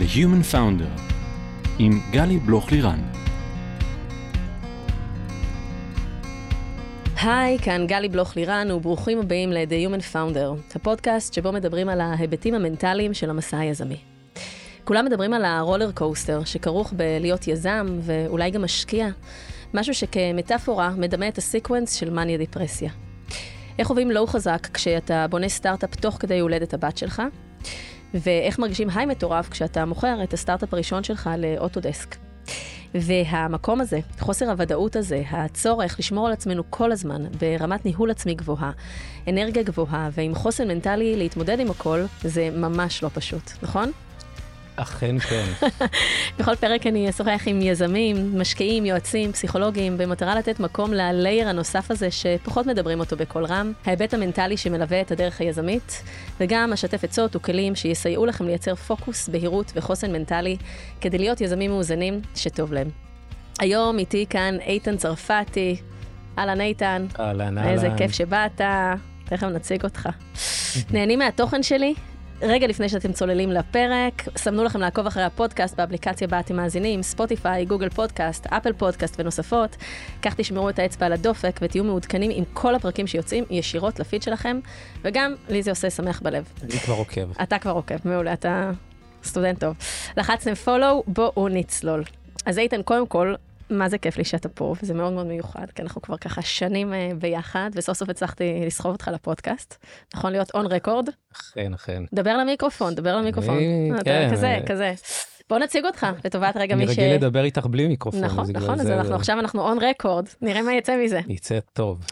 The Human Founder עם גלי בלוך-לירן. היי, כאן גלי בלוך-לירן וברוכים הבאים ל-The Human Founder, הפודקאסט שבו מדברים על ההיבטים המנטליים של המסע היזמי. כולם מדברים על ה roller coaster שכרוך בלהיות יזם ואולי גם משקיע, משהו שכמטאפורה מדמה את ה sequence של מניה דיפרסיה. איך חווים low חזק כשאתה בונה סטארט-אפ תוך כדי הולדת הבת שלך, ואיך מרגישים היי מטורף כשאתה מוכר את הסטארט-אפ הראשון שלך לאוטודסק. והמקום הזה, חוסר הוודאות הזה, הצורך לשמור על עצמנו כל הזמן ברמת ניהול עצמי גבוהה, אנרגיה גבוהה ועם חוסן מנטלי להתמודד עם הכל, זה ממש לא פשוט, נכון? אכן כן. בכל פרק אני אשוחח עם יזמים, משקיעים, יועצים, פסיכולוגים, במטרה לתת מקום ללייר הנוסף הזה שפחות מדברים אותו בקול רם, ההיבט המנטלי שמלווה את הדרך היזמית, וגם אשתף עצות וכלים שיסייעו לכם לייצר פוקוס, בהירות וחוסן מנטלי, כדי להיות יזמים מאוזנים שטוב להם. היום איתי כאן איתן צרפתי. אהלן איתן. אהלן, אהלן. איזה כיף שבאת, תכף נציג אותך. נהנים מהתוכן שלי? רגע לפני שאתם צוללים לפרק, סמנו לכם לעקוב אחרי הפודקאסט באפליקציה בה אתם מאזינים, ספוטיפיי, Google Podcasts, Apple Podcasts ונוספות. כך תשמרו את האצבע על הדופק ותהיו מעודכנים עם כל הפרקים שיוצאים ישירות לפיד שלכם, וגם לי זה עושה שמח בלב. אני כבר עוקב. אתה כבר עוקב, מעולה, אתה סטודנט טוב. לחצתם follow, בואו נצלול. אז איתן, קודם כל, מה זה כיף לי שאתה פה, וזה מאוד מאוד מיוחד, כי אנחנו כבר ככה שנים uh, ביחד, וסוף סוף הצלחתי לסחוב אותך לפודקאסט. נכון להיות און רקורד? אכן, אכן. דבר למיקרופון, דבר למיקרופון. אתה כן. כזה, כזה. בוא נציג אותך, לטובת רגע אני מי ש... רגיל לדבר איתך בלי מיקרופון. נכון, נכון, אז אנחנו עכשיו אנחנו און רקורד, נראה מה יצא מזה. יצא טוב.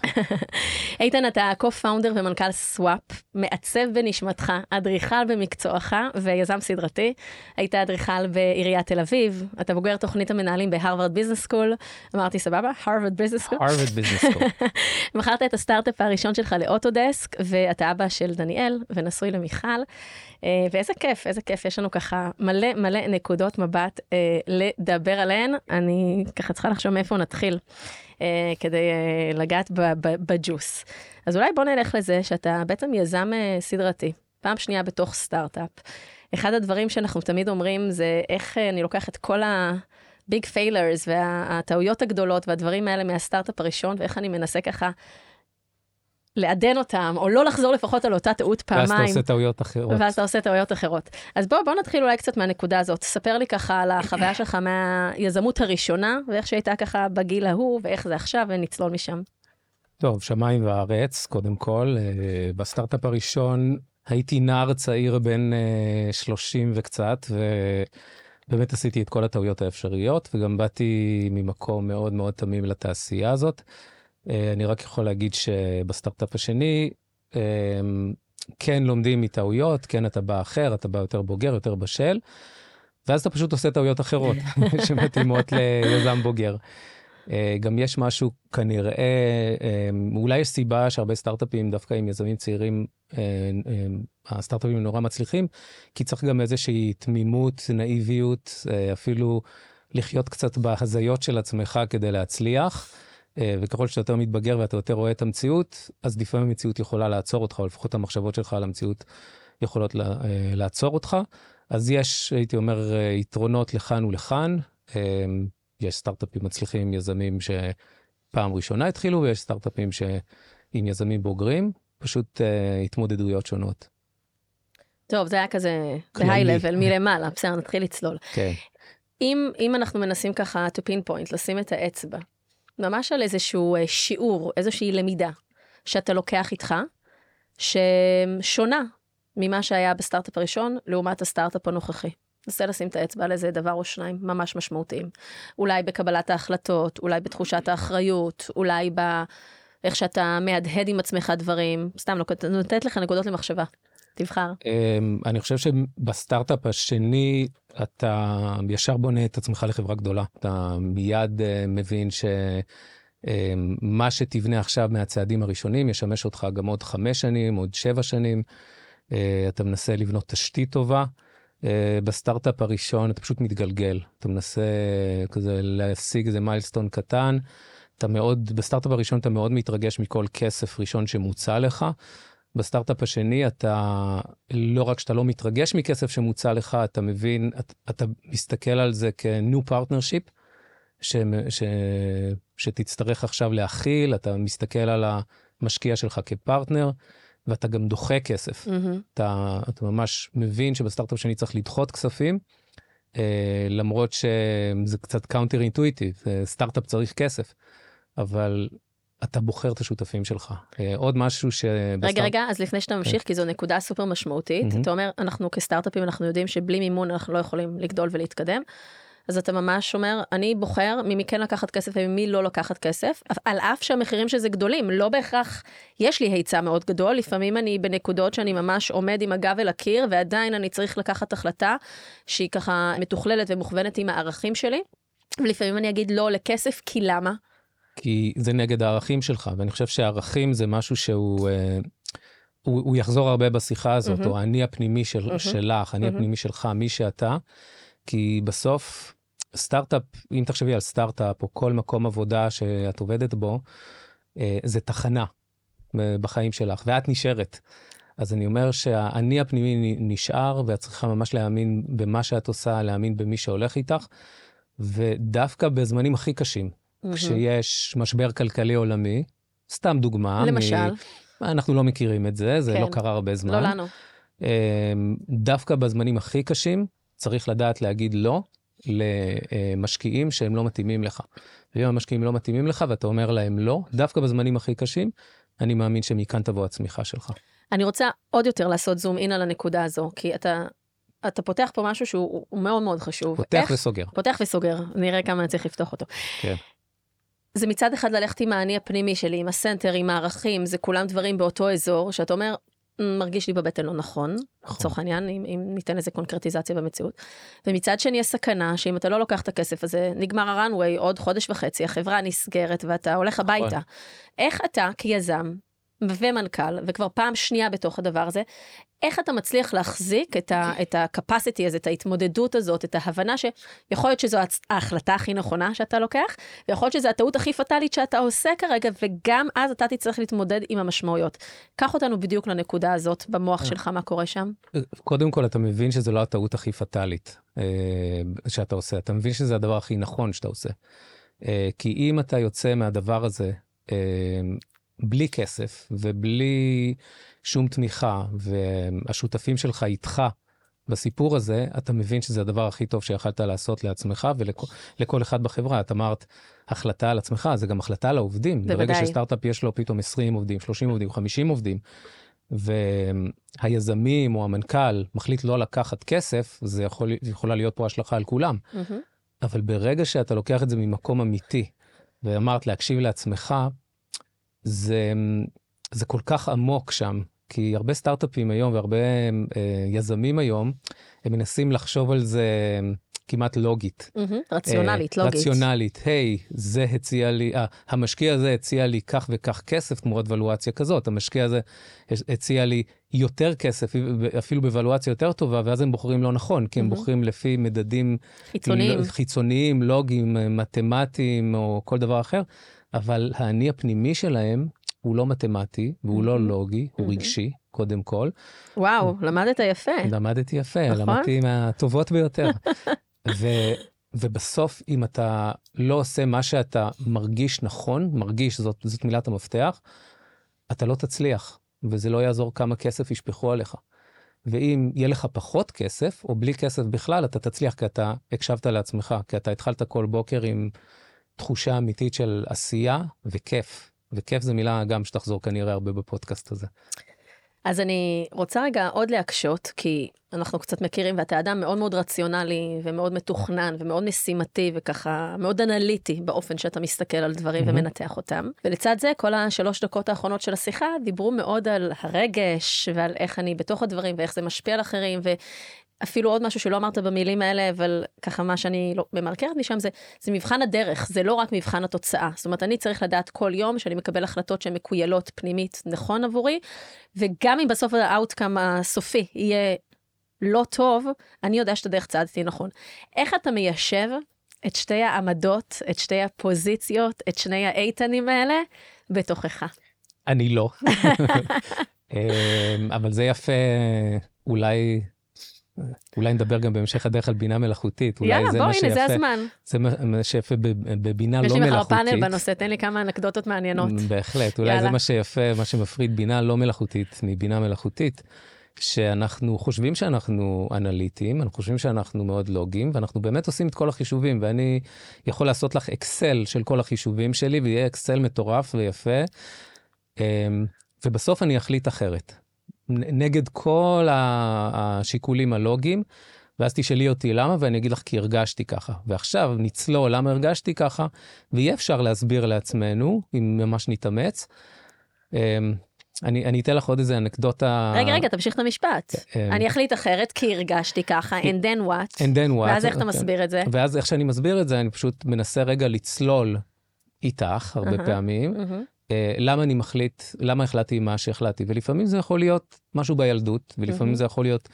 איתן, אתה co-founder ומנכ"ל Swapp, מעצב בנשמתך, אדריכל במקצועך ויזם סדרתי. היית אדריכל בעיריית תל אביב, אתה בוגר תוכנית המנהלים ב Harvard Business School, אמרתי סבבה? Harvard Business School. Harvard Business School. מכרת את הסטארט-אפ הראשון שלך ל Autodesk, ואתה אבא של דניאל ונשוי למיכל. אה, ואיזה כיף, איזה כיף, יש לנו ככה מלא מלא נקודות מבט אה, לדבר עליהן. אני ככה צריכה לחשוב מאיפה נתחיל אה, כדי אה, לגעת בג'וס. אז אולי בוא נלך לזה שאתה בעצם יזם אה, סדרתי, פעם שנייה בתוך סטארט-אפ. אחד הדברים שאנחנו תמיד אומרים זה איך אה, אני לוקח את כל ה... big failures והטעויות הגדולות והדברים האלה מהסטארט-אפ הראשון, ואיך אני מנסה ככה לעדן אותם, או לא לחזור לפחות על אותה טעות ואז פעמיים. אתה עושה טעויות אחרות. ואז אתה עושה טעויות אחרות. אז בוא, בוא נתחיל אולי קצת מהנקודה הזאת. ספר לי ככה על החוויה שלך מהיזמות הראשונה, ואיך שהייתה ככה בגיל ההוא, ואיך זה עכשיו, ונצלול משם. טוב, שמיים וארץ, קודם כל. אה, בסטארט-אפ הראשון הייתי נער צעיר בן אה, 30 וקצת, ובאמת עשיתי את כל הטעויות האפשריות, וגם באתי ממקום מאוד מאוד תמים לתעשייה הזאת. אה, אני רק יכול להגיד שבסטארט-אפ השני, אה, כן לומדים מטעויות, כן אתה בא אחר, אתה בא יותר בוגר, יותר בשל, ואז אתה פשוט עושה טעויות אחרות שמתאימות ליזם בוגר. אה, גם יש משהו כנראה, אה, אולי יש סיבה שהרבה סטארט-אפים, דווקא עם יזמים צעירים, הסטארט-אפים נורא מצליחים, כי צריך גם איזושהי תמימות, נאיביות, אפילו לחיות קצת בהזיות של עצמך כדי להצליח. אה, וככל שאתה יותר מתבגר ואתה יותר רואה את המציאות, אז לפעמים המציאות יכולה לעצור אותך, או לפחות המחשבות שלך על המציאות יכולות אה, לעצור אותך. אז יש, הייתי אומר, אה, יתרונות לכאן ולכאן. יש סטארט-אפים מצליחים, יזמים שפעם ראשונה התחילו, ויש סטארט-אפים שעם יזמים בוגרים, פשוט התמודדויות שונות. טוב, זה היה כזה כללי. בהיי לבל, מלמעלה, בסדר, נתחיל לצלול. כן. אם, אם אנחנו מנסים ככה to pinpoint, לשים את האצבע, ממש על איזשהו אה, שיעור, איזושהי למידה, שאתה לוקח איתך, ששונה ממה שהיה בסטארט-אפ הראשון, לעומת הסטארט-אפ הנוכחי. נסה לשים את האצבע על איזה דבר או שניים ממש משמעותיים. אולי בקבלת ההחלטות, אולי בתחושת האחריות, אולי ב... איך שאתה מהדהד עם עצמך דברים, סתם לא- נותנת לך נקודות למחשבה. תבחר. Um, אני חושב שבסטארט-אפ השני, אתה ישר בונה את עצמך לחברה גדולה. אתה מיד uh, מבין שמה שתבנה עכשיו מהצעדים הראשונים ישמש אותך גם עוד חמש שנים, עוד שבע שנים. Uh, אתה מנסה לבנות תשתית טובה. בסטארט-אפ הראשון אתה פשוט מתגלגל. אתה מנסה כזה להשיג איזה milestone קטן. אתה מאוד, בסטארט-אפ הראשון אתה מאוד מתרגש מכל כסף ראשון שמוצע לך. בסטארט-אפ השני אתה, לא רק שאתה לא מתרגש מכסף שמוצע לך, אתה מבין, אתה, אתה מסתכל על זה כ-new partnership, ש, ש, שתצטרך עכשיו להכיל, אתה מסתכל על המשקיע שלך כפרטנר, ואתה גם דוחה כסף. מהמם. אתה, אתה ממש מבין שבסטארט-אפ שני צריך לדחות כספים, אה, למרות שזה קצת counter intuitive, אה, סטארט-אפ צריך כסף, אבל אתה בוחר את השותפים שלך. אה, עוד משהו שבסטארט... רגע, רגע, אז לפני שאתה ממשיך, כי זו נקודה סופר משמעותית, מהמם. אתה אומר, אנחנו כסטארט-אפים, אנחנו יודעים שבלי מימון אנחנו לא יכולים לגדול ולהתקדם. אז אתה ממש אומר, אני בוחר ממי כן לקחת כסף וממי לא לקחת כסף, על אף שהמחירים של זה גדולים, לא בהכרח יש לי היצע מאוד גדול, לפעמים אני בנקודות שאני ממש עומד עם הגב אל הקיר, ועדיין אני צריך לקחת החלטה שהיא ככה מתוכללת ומוכוונת עם הערכים שלי, ולפעמים אני אגיד לא לכסף, כי למה? כי זה נגד הערכים שלך, ואני חושב שערכים זה משהו שהוא... אה, הוא, הוא יחזור הרבה בשיחה הזאת, מהמם. או אני הפנימי של, מהמם. שלך, אני מהמם. הפנימי שלך, מי שאתה, כי בסוף, סטארט-אפ, אם תחשבי על סטארט-אפ, או כל מקום עבודה שאת עובדת בו, אה, זה תחנה אה, בחיים שלך, ואת נשארת. אז אני אומר שהאני הפנימי נשאר, ואת צריכה ממש להאמין במה שאת עושה, להאמין במי שהולך איתך, ודווקא בזמנים הכי קשים, כשיש משבר כלכלי עולמי, סתם דוגמה. למשל, מ... אנחנו לא מכירים את זה, זה כן. לא קרה הרבה זמן. לא לנו. אמ, דווקא בזמנים הכי קשים, צריך לדעת להגיד לא למשקיעים שהם לא מתאימים לך. ואם המשקיעים לא מתאימים לך ואתה אומר להם לא, דווקא בזמנים הכי קשים, אני מאמין שמכאן תבוא הצמיחה שלך. אני רוצה עוד יותר לעשות זום אין על הנקודה הזו, כי אתה, אתה פותח פה משהו שהוא הוא מאוד מאוד חשוב. פותח איך- וסוגר. פותח וסוגר, נראה כמה אני צריך לפתוח אותו. כן. זה מצד אחד ללכת עם האני הפנימי שלי, עם הסנטר, עם הערכים, זה כולם דברים באותו אזור, שאתה אומר, "מ, מרגיש לי בבטן לא נכון, לצורך העניין, אם, אם ניתן לזה קונקרטיזציה במציאות. ומצד שני, הסכנה שאם אתה לא לוקח את הכסף הזה, נגמר הרנוויי עוד חודש וחצי, החברה נסגרת ואתה הולך נכון. הביתה. איך אתה כיזם ומנכ"ל, וכבר פעם שנייה בתוך הדבר הזה, איך אתה מצליח להחזיק את, ה, את ה-capacity הזה, את ההתמודדות הזאת, את ההבנה שיכול להיות שזו ההחלטה הכי נכונה שאתה לוקח, ויכול להיות שזו הטעות הכי פטאלית שאתה עושה כרגע, וגם אז אתה תצטרך להתמודד עם המשמעויות. קח אותנו בדיוק לנקודה הזאת במוח שלך, מה קורה שם. קודם כל, אתה מבין שזו לא הטעות הכי פטאלית אה, שאתה עושה. אתה מבין שזה הדבר הכי נכון שאתה עושה. אה, כי אם אתה יוצא מהדבר הזה אה, בלי כסף ובלי שום תמיכה, והשותפים שלך איתך בסיפור הזה, אתה מבין שזה הדבר הכי טוב שיכלת לעשות לעצמך ולכל אחד בחברה. את אמרת, החלטה על עצמך, זה גם החלטה על העובדים. בוודאי. ברגע שסטארט-אפ יש לו פתאום 20 עובדים, 30 עובדים, 50 עובדים, והיזמים או המנכ"ל מחליט לא לקחת כסף, זה יכול, יכולה להיות פה השלכה על כולם. מהמם. אבל ברגע שאתה לוקח את זה ממקום אמיתי, ואמרת להקשיב לעצמך, זה, זה כל כך עמוק שם. כי הרבה סטארט-אפים היום והרבה אה, יזמים היום, הם מנסים לחשוב על זה כמעט לוגית. מהמם. רציונלית, אה, לוגית. רציונלית, היי, זה הציע לי, אה, המשקיע הזה הציע לי כך וכך כסף תמורת ולואציה כזאת, המשקיע הזה הציע לי יותר כסף, אפילו בוולואציה יותר טובה, ואז הם בוחרים לא נכון, כי הם מהמם. בוחרים לפי מדדים חיצוניים. חיצוניים, לוגיים, מתמטיים או כל דבר אחר, אבל האני הפנימי שלהם הוא לא מתמטי והוא לא מהמם. לוגי, הוא מהמם. רגשי, קודם כל. וואו, למדת יפה. למדתי יפה, נכון. למדתי מהטובות ביותר. ו, ובסוף, אם אתה לא עושה מה שאתה מרגיש נכון, מרגיש, זאת, זאת מילת המפתח, אתה לא תצליח, וזה לא יעזור כמה כסף ישפכו עליך. ואם יהיה לך פחות כסף, או בלי כסף בכלל, אתה תצליח, כי אתה הקשבת לעצמך, כי אתה התחלת כל בוקר עם תחושה אמיתית של עשייה וכיף. וכיף זו מילה גם שתחזור כנראה הרבה בפודקאסט הזה. אז אני רוצה רגע עוד להקשות, כי אנחנו קצת מכירים, ואתה אדם מאוד מאוד רציונלי, ומאוד מתוכנן, ומאוד משימתי, וככה מאוד אנליטי באופן שאתה מסתכל על דברים מהמם. ומנתח אותם. ולצד זה, כל השלוש דקות האחרונות של השיחה דיברו מאוד על הרגש, ועל איך אני בתוך הדברים, ואיך זה משפיע על אחרים, אפילו עוד משהו שלא אמרת במילים האלה, אבל ככה מה שאני לא ממרקרת משם זה, זה מבחן הדרך, זה לא רק מבחן התוצאה. זאת אומרת, אני צריך לדעת כל יום שאני מקבל החלטות שהן מכוילות פנימית נכון עבורי, וגם אם בסוף ה outcome הסופי יהיה לא טוב, אני יודע שאת הדרך צעדתי נכון. איך אתה מיישב את שתי העמדות, את שתי הפוזיציות, את שני האיתנים האלה, בתוכך? אני לא. אמ, אבל זה יפה, אולי, אולי נדבר גם בהמשך הדרך על בינה מלאכותית. יאללה, זה בוא, הנה, זה הזמן. זה מה שיפה בב- בבינה לא יש לי מלאכותית. מחר פאנל בנושא, תן לי כמה אנקדוטות מעניינות. בהחלט, אולי זה יאללה. מה שיפה, מה שמפריד בינה לא מלאכותית מבינה מלאכותית, שאנחנו חושבים שאנחנו אנליטיים, אנחנו חושבים שאנחנו מאוד לוגיים, ואנחנו באמת עושים את כל החישובים, ואני יכול לעשות לך אקסל של כל החישובים שלי, ויהיה אקסל מטורף ויפה, אמ, ובסוף אני אחליט אחרת, נגד כל השיקולים הלוגיים. ואז תשאלי אותי למה, ואני אגיד לך כי הרגשתי ככה. ועכשיו נצלול למה הרגשתי ככה, ויהיה אפשר להסביר לעצמנו, אם ממש נתאמץ. אמ, אני, אני אתן לך עוד איזה אנקדוטה. רגע, רגע, תמשיך את המשפט. אמ, אני אחליט אחרת כי הרגשתי ככה, and then what? And then what? ואז איך אתה אוקיי. מסביר את זה? ואז איך שאני מסביר את זה, אני פשוט מנסה רגע לצלול איתך הרבה. פעמים. אה, למה אני מחליט, למה החלטתי מה שהחלטתי, ולפעמים זה יכול להיות משהו בילדות, ולפעמים מהמם. זה יכול להיות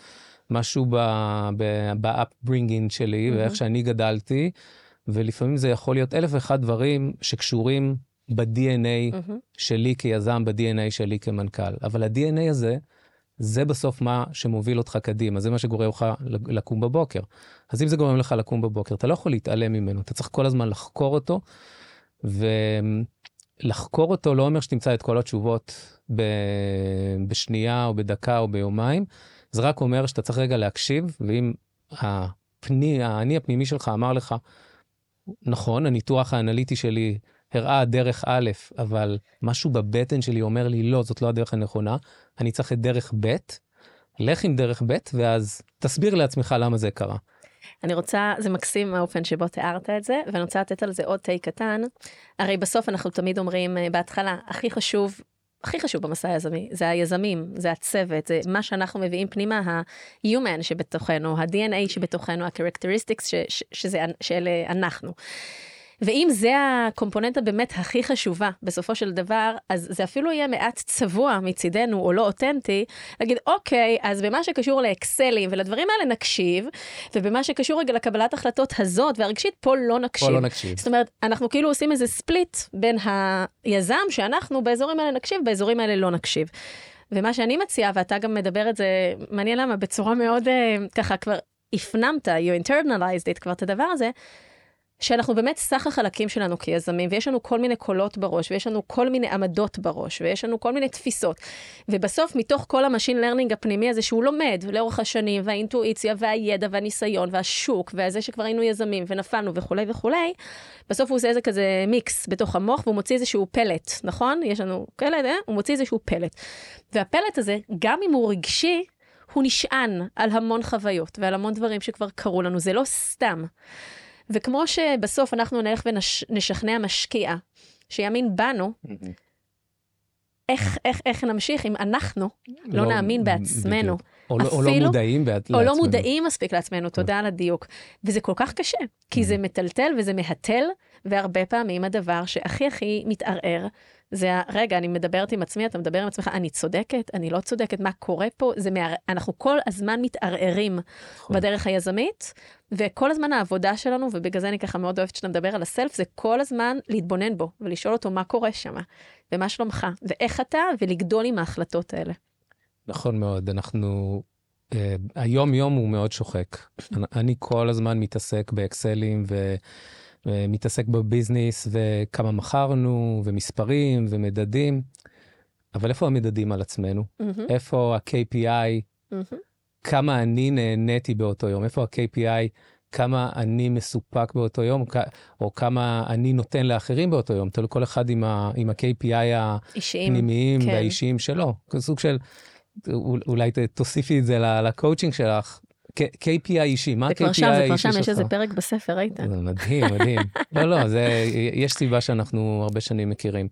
משהו ב-upbringing שלי, מהמם. ואיך שאני גדלתי, ולפעמים זה יכול להיות אלף ואחד דברים שקשורים ב-DNA. שלי כיזם, ב-DNA שלי כמנכ"ל. אבל ה-DNA הזה, זה בסוף מה שמוביל אותך קדימה, זה מה שגורם לך לקום בבוקר. אז אם זה גורם לך לקום בבוקר, אתה לא יכול להתעלם ממנו, אתה צריך כל הזמן לחקור אותו, ולחקור אותו לא אומר שתמצא את כל התשובות ב... בשנייה או בדקה או ביומיים, זה רק אומר שאתה צריך רגע להקשיב, ואם הפני, האני הפנימי שלך אמר לך, נכון, הניתוח האנליטי שלי הראה דרך א', אבל משהו בבטן שלי אומר לי, לא, זאת לא הדרך הנכונה, אני צריך את דרך ב', לך עם דרך ב', ואז תסביר לעצמך למה זה קרה. אני רוצה, זה מקסים האופן שבו תיארת את זה, ואני רוצה לתת על זה עוד תה קטן. הרי בסוף אנחנו תמיד אומרים אה, בהתחלה, הכי חשוב, הכי חשוב במסע היזמי, זה היזמים, זה הצוות, זה מה שאנחנו מביאים פנימה, ה-human שבתוכנו, ה-DNA שבתוכנו, ה-characteristics שאלה אנחנו. ואם זה הקומפוננטה באמת הכי חשובה בסופו של דבר, אז זה אפילו יהיה מעט צבוע מצידנו או לא אותנטי, להגיד אוקיי, אז במה שקשור לאקסלים ולדברים האלה נקשיב, ובמה שקשור רגע לקבלת החלטות הזאת והרגשית, פה לא נקשיב. פה לא נקשיב. זאת אומרת, אנחנו כאילו עושים איזה ספליט בין היזם שאנחנו באזורים האלה נקשיב, באזורים האלה לא נקשיב. ומה שאני מציעה, ואתה גם מדבר את זה, מעניין למה, בצורה מאוד אה, ככה כבר הפנמת, you internalized it כבר את הדבר הזה, שאנחנו באמת סך החלקים שלנו כיזמים, ויש לנו כל מיני קולות בראש, ויש לנו כל מיני עמדות בראש, ויש לנו כל מיני תפיסות. ובסוף, מתוך כל ה machine learning הפנימי הזה שהוא לומד לאורך השנים, והאינטואיציה, והידע, והניסיון, והשוק, והזה שכבר היינו יזמים, ונפלנו וכולי וכולי, בסוף הוא עושה איזה כזה מיקס בתוך המוח, והוא מוציא איזשהו פלט, נכון? יש לנו פלט, אה? הוא מוציא איזשהו פלט. והפלט הזה, גם אם הוא רגשי, הוא נשען על המון חוויות ועל המון דברים שכבר קרו לנו, זה לא סתם. וכמו שבסוף אנחנו נלך ונשכנע משקיע שיאמין בנו, איך, איך, איך נמשיך אם אנחנו לא, נאמין בעצמנו, בדיוק. או, לא- או לא אפילו- מודעים בעצ... או לא לעצמנו. מודעים מספיק לעצמנו, תודה על הדיוק. וזה כל כך קשה, כי זה מטלטל וזה מהתל, והרבה פעמים הדבר שהכי הכי מתערער, זה. רגע, אני מדברת עם עצמי, אתה מדבר עם עצמך, אני צודקת, אני לא צודקת, מה קורה פה? זה מער... אנחנו כל הזמן מתערערים נכון. בדרך היזמית, וכל הזמן העבודה שלנו, ובגלל זה אני ככה מאוד אוהבת שאתה מדבר על הסלף, זה כל הזמן להתבונן בו, ולשאול אותו מה קורה שם, ומה שלומך, ואיך אתה, ולגדול עם ההחלטות האלה. נכון מאוד, אנחנו... Uh, היום-יום הוא מאוד שוחק. אני- אני כל הזמן מתעסק באקסלים ו... ומתעסק בביזנס וכמה מכרנו ומספרים ומדדים, אבל איפה המדדים על עצמנו? מהמם, איפה ה-KPI? מהמם. כמה אני נהניתי באותו יום? איפה ה-KPI? כמה אני מסופק באותו יום, או כמה אני נותן לאחרים באותו יום, תלוי כל אחד עם, ה, עם ה-KPI. הפנימיים כן. והאישיים שלו. סוג של, אול- אולי תוסיפי את זה לקואוצ'ינג שלך, KPI אישי, מה ה-KPI כבר שם, זה כבר האישי שם, יש שלך? איזה פרק בספר, ראית? זה מדהים, מדהים. לא, לא, זה, יש סיבה שאנחנו הרבה שנים מכירים.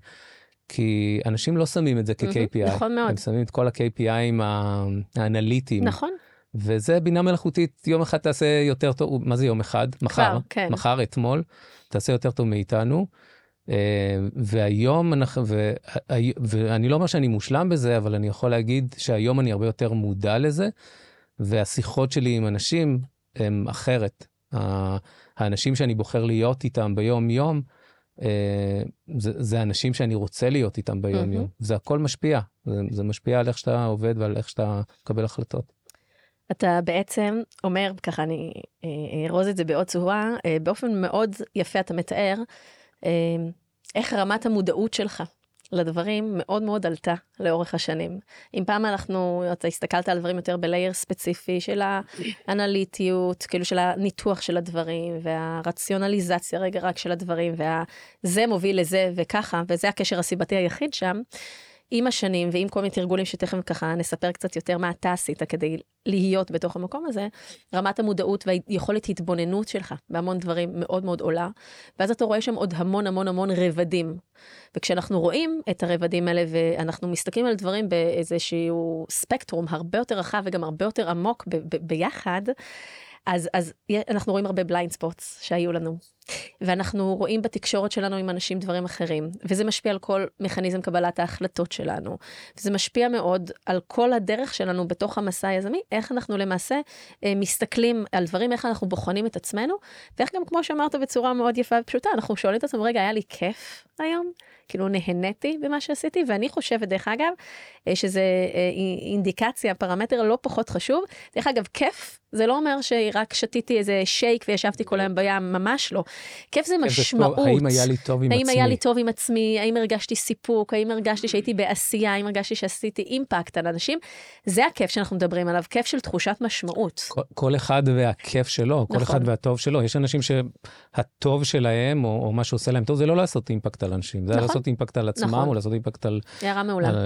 כי אנשים לא שמים את זה כ-KPI. נכון מאוד. הם שמים את כל ה-KPIים האנליטיים. נכון, וזה בינה מלאכותית, יום אחד תעשה יותר טוב, מה זה יום אחד? מחר, כן. מחר, אתמול, תעשה יותר טוב מאיתנו. אה, והיום אנחנו, ו- ואני לא אומר שאני מושלם בזה, אבל אני יכול להגיד שהיום אני הרבה יותר מודע לזה, והשיחות שלי עם אנשים הם אחרת. האנשים שאני בוחר להיות איתם ביום-יום, אה, זה, זה אנשים שאני רוצה להיות איתם ביום-יום. Mm-hmm. זה הכל משפיע. זה, זה משפיע על איך שאתה עובד ועל איך שאתה מקבל החלטות. אתה בעצם אומר, ככה אני ארוז את זה בעוד צורה, באופן מאוד יפה אתה מתאר איך רמת המודעות שלך לדברים מאוד מאוד עלתה לאורך השנים. אם פעם אנחנו, אתה הסתכלת על דברים יותר בלייר ספציפי של האנליטיות, כאילו של הניתוח של הדברים, והרציונליזציה רגע רק של הדברים, וזה מוביל לזה וככה, וזה הקשר הסיבתי היחיד שם. עם השנים ועם כל מיני תרגולים שתכף ככה נספר קצת יותר מה אתה עשית כדי להיות בתוך המקום הזה, רמת המודעות והיכולת התבוננות שלך בהמון דברים מאוד מאוד עולה, ואז אתה רואה שם עוד המון המון המון רבדים. וכשאנחנו רואים את הרבדים האלה ואנחנו מסתכלים על דברים באיזשהו ספקטרום הרבה יותר רחב וגם הרבה יותר עמוק ב- ב- ביחד, אז, אז אנחנו רואים הרבה blind spots שהיו לנו. ואנחנו רואים בתקשורת שלנו עם אנשים דברים אחרים, וזה משפיע על כל מכניזם קבלת ההחלטות שלנו. וזה משפיע מאוד על כל הדרך שלנו בתוך המסע היזמי, איך אנחנו למעשה אה, מסתכלים על דברים, איך אנחנו בוחנים את עצמנו, ואיך גם, כמו שאמרת בצורה מאוד יפה ופשוטה, אנחנו שואלים את עצמנו, רגע, היה לי כיף היום? כאילו נהניתי במה שעשיתי, ואני חושבת, דרך אגב, אה, שזה אה, אינדיקציה, פרמטר לא פחות חשוב. דרך אגב, כיף, זה לא אומר שרק שתיתי איזה שייק וישבתי כל היום בים, ממש לא. כיף זה משמעות. האם היה לי טוב עם האם עצמי? האם היה לי טוב עם עצמי? האם הרגשתי סיפוק? האם הרגשתי שהייתי בעשייה? האם הרגשתי שעשיתי אימפקט על אנשים? זה הכיף שאנחנו מדברים עליו, כיף של תחושת משמעות. כל, כל אחד והכיף שלו, נכון. כל אחד והטוב שלו. יש אנשים שהטוב שלהם, או, או מה שעושה להם טוב, זה לא לעשות אימפקט על אנשים. זה נכון. לעשות אימפקט על עצמם, נכון. או לעשות אימפקט על... הערה מעולה. על,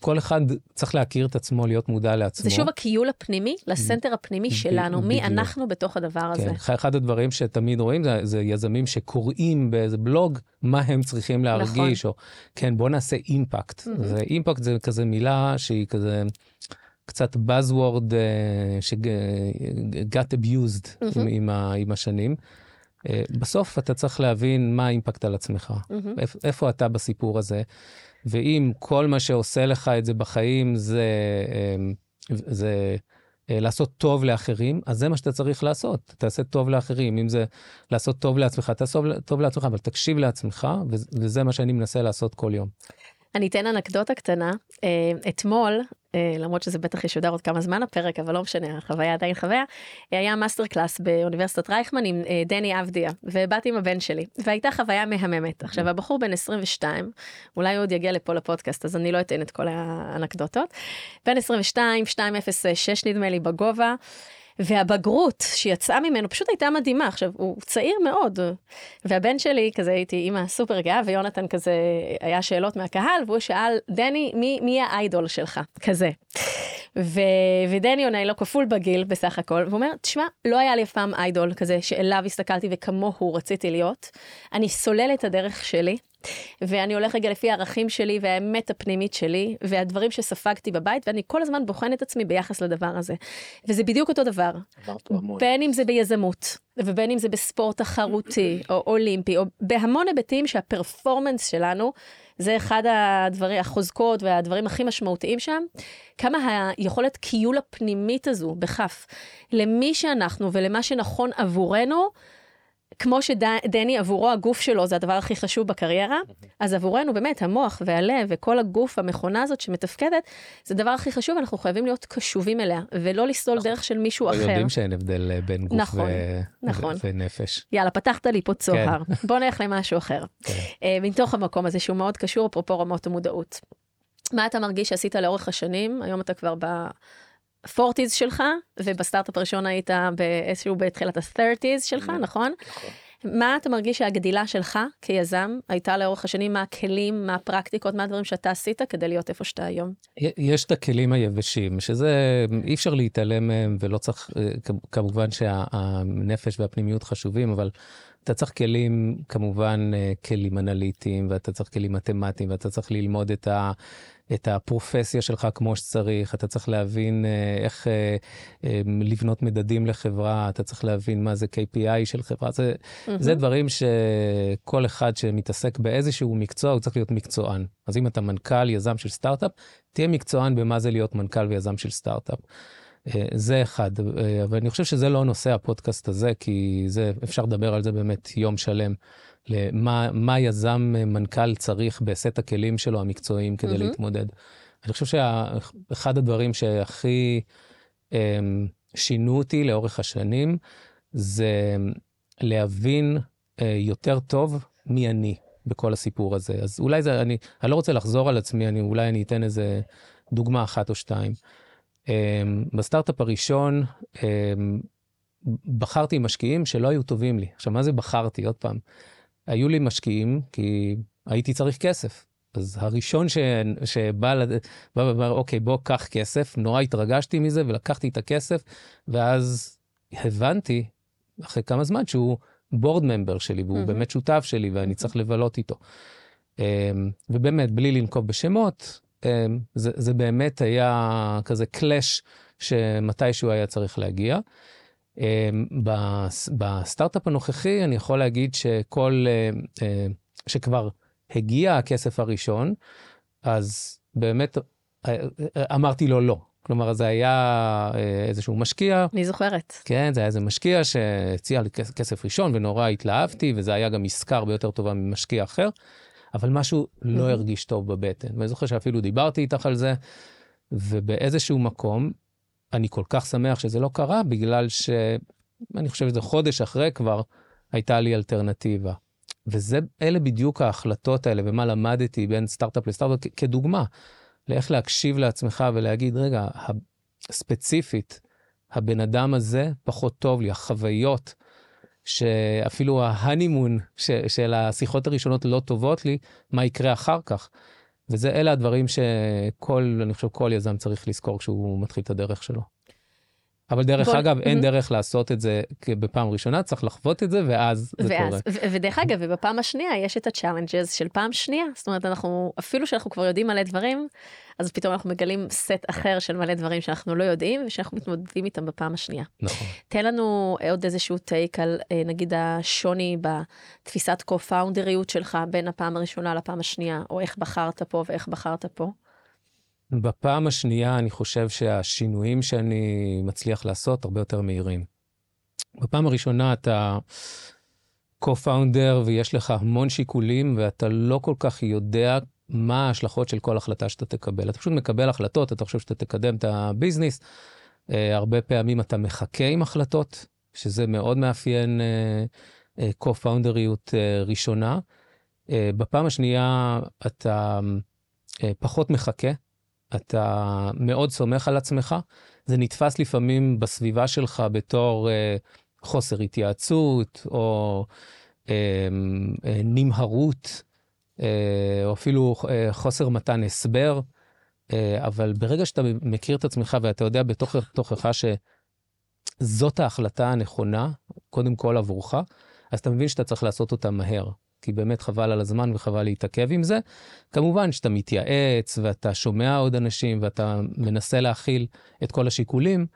כל אחד צריך להכיר את עצמו, להיות מודע לעצמו. זה שוב הכיול הפנימי, לסנטר הפנימי שלנו, מי אנחנו בתוך הדבר הזה. כן, אחד הדברים שתמיד רואים זה, זה יזמים שקוראים באיזה בלוג מה הם צריכים להרגיש, נכון. או כן, בוא נעשה אימפקט. Mm-hmm. זה אימפקט זה כזה מילה שהיא כזה... קצת buzzword uh, ש-got abused mm-hmm. עם, עם, ה, עם השנים. Uh, בסוף אתה צריך להבין מה האימפקט על עצמך, mm-hmm. איפ, איפה אתה בסיפור הזה, ואם כל מה שעושה לך את זה בחיים זה, זה אה, לעשות טוב לאחרים, אז זה מה שאתה צריך לעשות. תעשה טוב לאחרים. אם זה לעשות טוב לעצמך, תעשה טוב לעצמך, אבל תקשיב לעצמך, וזה מה שאני מנסה לעשות כל יום. אני אתן אנקדוטה קטנה. אה, אתמול, אה, למרות שזה בטח ישודר עוד כמה זמן הפרק, אבל לא משנה, החוויה עדיין חוויה, היה master class באוניברסיטת רייכמן עם דני אבדיה, ובאתי עם הבן שלי, והייתה חוויה מהממת. עכשיו, הבחור בן 22, אולי הוא עוד יגיע לפה לפודקאסט, אז אני לא אתן את כל האנקדוטות. בן 22, 206 נדמה לי בגובה. והבגרות שיצאה ממנו פשוט הייתה מדהימה. עכשיו, הוא צעיר מאוד, והבן שלי, כזה הייתי אימא סופר גאה, ויונתן כזה, היה שאלות מהקהל, והוא שאל, דני, מי, מי האיידול שלך? כזה. ו... ודני עונה לו כפול בגיל בסך הכל, והוא אומר, תשמע, לא היה לי אף פעם איידול כזה שאליו הסתכלתי וכמוהו רציתי להיות. אני סולל את הדרך שלי. ואני הולך רגע לפי הערכים שלי והאמת הפנימית שלי, והדברים שספגתי בבית, ואני כל הזמן בוחן את עצמי ביחס לדבר הזה. וזה בדיוק אותו דבר. בין אם זה ביזמות, ובין אם זה בספורט תחרותי, או אולימפי, או בהמון היבטים שהפרפורמנס שלנו, זה אחד הדברים, החוזקות והדברים הכי משמעותיים שם. כמה היכולת קיול הפנימית הזו, בכף, למי שאנחנו ולמה שנכון עבורנו, כמו שדני עבורו הגוף שלו זה הדבר הכי חשוב בקריירה, אז עבורנו באמת המוח והלב וכל הגוף, המכונה הזאת שמתפקדת, זה הדבר הכי חשוב, אנחנו חייבים להיות קשובים אליה, ולא לסלול נכון. דרך של מישהו אחר. יודעים שאין הבדל אה, בין גוף נכון, ו... נכון. ונפש. יאללה, פתחת לי פה צוהר, כן. בוא נלך למשהו אחר. כן. Uh, מתוך המקום הזה שהוא מאוד קשור, אפרופו רמות המודעות. מה אתה מרגיש שעשית לאורך השנים? היום אתה כבר ב... הפורטיז שלך, ובסטארט-אפ הראשון היית באיזשהו בתחילת ה-30's שלך, נכון? נכון. מה אתה מרגיש שהגדילה שלך כיזם הייתה לאורך השנים, מה הכלים, מה הפרקטיקות, מה הדברים שאתה עשית כדי להיות איפה שאתה היום? יש את הכלים היבשים, שזה, אי אפשר להתעלם מהם, ולא צריך, אה, כמובן שהנפש והפנימיות חשובים, אבל אתה צריך כלים, כמובן, אה, כלים אנליטיים, ואתה צריך כלים מתמטיים, ואתה צריך ללמוד את ה... את הפרופסיה שלך כמו שצריך, אתה צריך להבין אה, איך אה, אה, לבנות מדדים לחברה, אתה צריך להבין מה זה KPI של חברה, זה, mm-hmm. זה דברים שכל אחד שמתעסק באיזשהו מקצוע, הוא צריך להיות מקצוען. אז אם אתה מנכ"ל, יזם של סטארט-אפ, תהיה מקצוען במה זה להיות מנכ"ל ויזם של סטארט-אפ. זה אחד, אבל אני חושב שזה לא נושא הפודקאסט הזה, כי זה, אפשר לדבר על זה באמת יום שלם. למה מה יזם מנכ"ל צריך בסט הכלים שלו המקצועיים כדי mm-hmm. להתמודד. אני חושב שאחד הדברים שהכי um, שינו אותי לאורך השנים, זה להבין uh, יותר טוב מי אני בכל הסיפור הזה. אז אולי זה, אני, אני לא רוצה לחזור על עצמי, אני, אולי אני אתן איזה דוגמה אחת או שתיים. Um, בסטארט-אפ הראשון, um, בחרתי משקיעים שלא היו טובים לי. עכשיו, מה זה בחרתי? עוד פעם, היו לי משקיעים כי הייתי צריך כסף. אז הראשון ש... שבא ואמר, אוקיי, בוא, קח כסף, נורא התרגשתי מזה ולקחתי את הכסף, ואז הבנתי, אחרי כמה זמן, שהוא בורד ממבר שלי, והוא mm-hmm. באמת שותף שלי, ואני צריך לבלות איתו. Um, ובאמת, בלי לנקוב בשמות, um, זה, זה באמת היה כזה קלאש שמתישהו היה צריך להגיע. Um, בסטארט-אפ הנוכחי, אני יכול להגיד שכל, uh, uh, שכבר הגיע הכסף הראשון, אז באמת אה, אמרתי לו לא. כלומר, זה היה אה, איזשהו משקיע. אני זוכרת. כן, זה היה איזה משקיע שהציע לי כסף ראשון ונורא התלהבתי, וזה היה גם עסקה הרבה יותר טובה ממשקיע אחר, אבל משהו לא הרגיש טוב בבטן. ואני זוכר שאפילו דיברתי איתך על זה, ובאיזשהו מקום, אני כל כך שמח שזה לא קרה, בגלל שאני חושב שזה חודש אחרי כבר, הייתה לי אלטרנטיבה. וזה, אלה בדיוק ההחלטות האלה, ומה למדתי בין סטארט-אפ לסטארט-אפ, כדוגמה, לאיך להקשיב לעצמך ולהגיד, רגע, ספציפית, הבן אדם הזה פחות טוב לי, החוויות, שאפילו ההנימון של השיחות הראשונות לא טובות לי, מה יקרה אחר כך. וזה, אלה הדברים שכל, אני חושב, כל יזם צריך לזכור כשהוא מתחיל את הדרך שלו. אבל דרך בוא... אגב, אין. דרך לעשות את זה בפעם ראשונה, צריך לחוות את זה, ואז זה ואז, קורה. ו- ודרך אגב, ובפעם השנייה יש את ה challenges של פעם שנייה. זאת אומרת, אנחנו, אפילו שאנחנו כבר יודעים מלא דברים, אז פתאום אנחנו מגלים סט אחר של מלא דברים שאנחנו לא יודעים, ושאנחנו מתמודדים איתם בפעם השנייה. נכון. תן לנו עוד איזשהו טייק על, אה, נגיד, השוני בתפיסת קו-פאונדריות שלך בין הפעם הראשונה לפעם השנייה, או איך בחרת פה ואיך בחרת פה. בפעם השנייה אני חושב שהשינויים שאני מצליח לעשות הרבה יותר מהירים. בפעם הראשונה אתה co-founder ויש לך המון שיקולים ואתה לא כל כך יודע מה ההשלכות של כל החלטה שאתה תקבל. אתה פשוט מקבל החלטות, אתה חושב שאתה תקדם את הביזנס. Uh, הרבה פעמים אתה מחכה עם החלטות, שזה מאוד מאפיין uh, uh, co-founderיות uh, ראשונה. Uh, בפעם השנייה אתה uh, פחות מחכה, אתה מאוד סומך על עצמך, זה נתפס לפעמים בסביבה שלך בתור אה, חוסר התייעצות, או אה, אה, נמהרות, אה, או אפילו אה, חוסר מתן הסבר, אה, אבל ברגע שאתה מכיר את עצמך ואתה יודע בתוך תוכך שזאת ההחלטה הנכונה, קודם כל עבורך, אז אתה מבין שאתה צריך לעשות אותה מהר. כי באמת חבל על הזמן וחבל להתעכב עם זה. כמובן שאתה מתייעץ ואתה שומע עוד אנשים ואתה מנסה להכיל את כל השיקולים,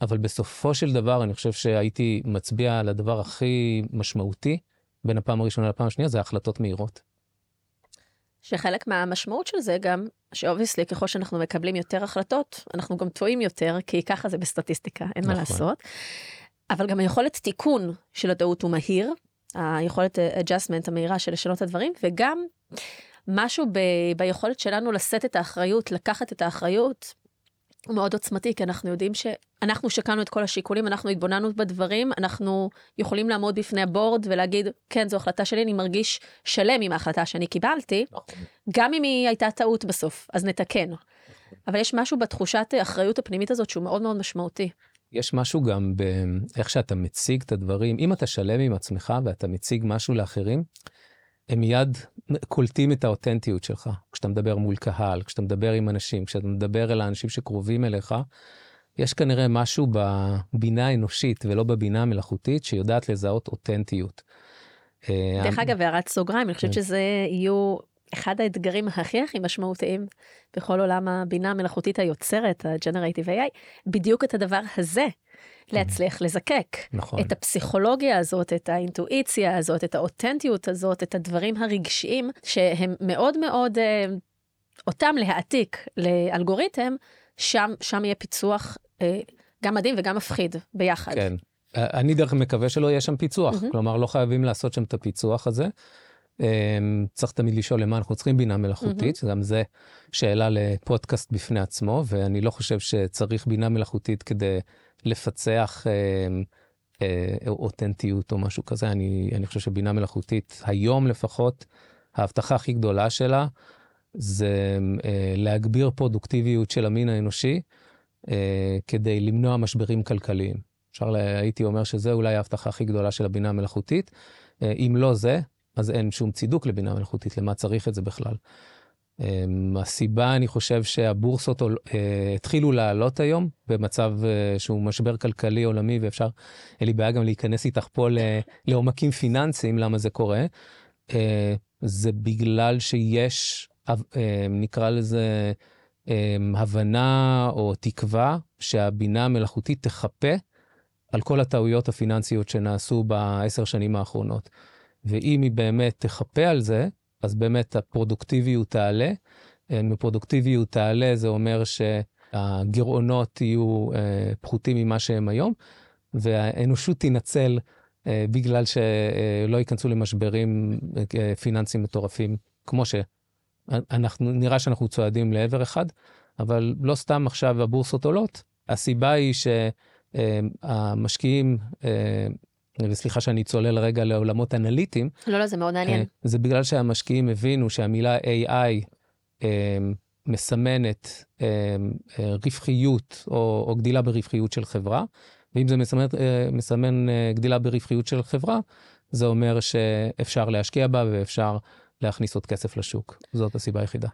אבל בסופו של דבר אני חושב שהייתי מצביע על הדבר הכי משמעותי בין הפעם הראשונה לפעם השנייה, זה החלטות מהירות. שחלק מהמשמעות של זה גם, שאובייסלי ככל שאנחנו מקבלים יותר החלטות, אנחנו גם טועים יותר, כי ככה זה בסטטיסטיקה, אין נכון. מה לעשות. אבל גם היכולת תיקון של הטעות הוא מהיר, היכולת adjustment המהירה של לשנות את הדברים, וגם משהו ב, ביכולת שלנו לשאת את האחריות, לקחת את האחריות, הוא מאוד עוצמתי, כי אנחנו יודעים שאנחנו שקלנו את כל השיקולים, אנחנו התבוננו בדברים, אנחנו יכולים לעמוד בפני הבורד ולהגיד, כן, זו החלטה שלי, אני מרגיש שלם עם ההחלטה שאני קיבלתי. גם אם היא הייתה טעות בסוף, אז נתקן. אבל יש משהו בתחושת האחריות הפנימית הזאת שהוא מאוד מאוד משמעותי. יש משהו גם באיך שאתה מציג את הדברים, אם אתה שלם עם עצמך ואתה מציג משהו לאחרים, הם מיד קולטים את האותנטיות שלך. כשאתה מדבר מול קהל, כשאתה מדבר עם אנשים, כשאתה מדבר אל האנשים שקרובים אליך, יש כנראה משהו בבינה האנושית ולא בבינה המלאכותית שיודעת לזהות אותנטיות. אה, דרך אגב, הערת סוגריים, אני חושבת כן. שזה יהיו אחד האתגרים הכי הכי משמעותיים בכל עולם הבינה המלאכותית היוצרת, ה-Generative AI, בדיוק את הדבר הזה. להצליח לזקק. נכון. את הפסיכולוגיה הזאת, את האינטואיציה הזאת, את האותנטיות הזאת, את הדברים הרגשיים, שהם מאוד מאוד, אה, אותם להעתיק לאלגוריתם, שם, שם יהיה פיצוח אה, גם מדהים וגם מפחיד ביחד. כן. אני דרך מקווה שלא יהיה שם פיצוח, מהמם. כלומר לא חייבים לעשות שם את הפיצוח הזה. אמ, צריך תמיד לשאול למה אנחנו צריכים בינה מלאכותית, גם זה שאלה לפודקאסט בפני עצמו, ואני לא חושב שצריך בינה מלאכותית כדי לפצח אמ, אה, אותנטיות או משהו כזה. אני, אני חושב שבינה מלאכותית, היום לפחות, ההבטחה הכי גדולה שלה זה אה, להגביר פרודוקטיביות של המין האנושי אה, כדי למנוע משברים כלכליים. אפשר, לה- הייתי אומר שזה אולי ההבטחה הכי גדולה של הבינה המלאכותית. אה, אם לא זה, אז אין שום צידוק לבינה מלאכותית, למה צריך את זה בכלל. אמ, הסיבה, אני חושב שהבורסות אה, התחילו לעלות היום במצב אה, שהוא משבר כלכלי עולמי, ואפשר, אין לי בעיה גם להיכנס איתך פה לעומקים פיננסיים, למה זה קורה. אה, זה בגלל שיש, נקרא לזה, הבנה או תקווה שהבינה המלאכותית תחפה על כל הטעויות הפיננסיות שנעשו בעשר שנים האחרונות. ואם היא באמת תחפה על זה, אז באמת הפרודוקטיביות תעלה. אה, מפרודוקטיביות תעלה זה אומר שהגירעונות יהיו אה, פחותים ממה שהם היום, והאנושות תינצל אה, בגלל שלא ייכנסו למשברים פיננסיים מטורפים, כמו שאנחנו, נראה שאנחנו צועדים לעבר אחד, אבל לא סתם עכשיו הבורסות עולות. הסיבה היא שהמשקיעים, וסליחה שאני צולל רגע לעולמות אנליטיים, לא, לא, זה מאוד מעניין. אה, זה בגלל שהמשקיעים הבינו שהמילה AI אה, מסמנת אה, אה, רווחיות או, או גדילה ברווחיות של חברה, ואם זה מסמן, אה, מסמן אה, גדילה ברווחיות של חברה, זה אומר שאפשר להשקיע בה ואפשר להכניס עוד כסף לשוק. זאת הסיבה היחידה.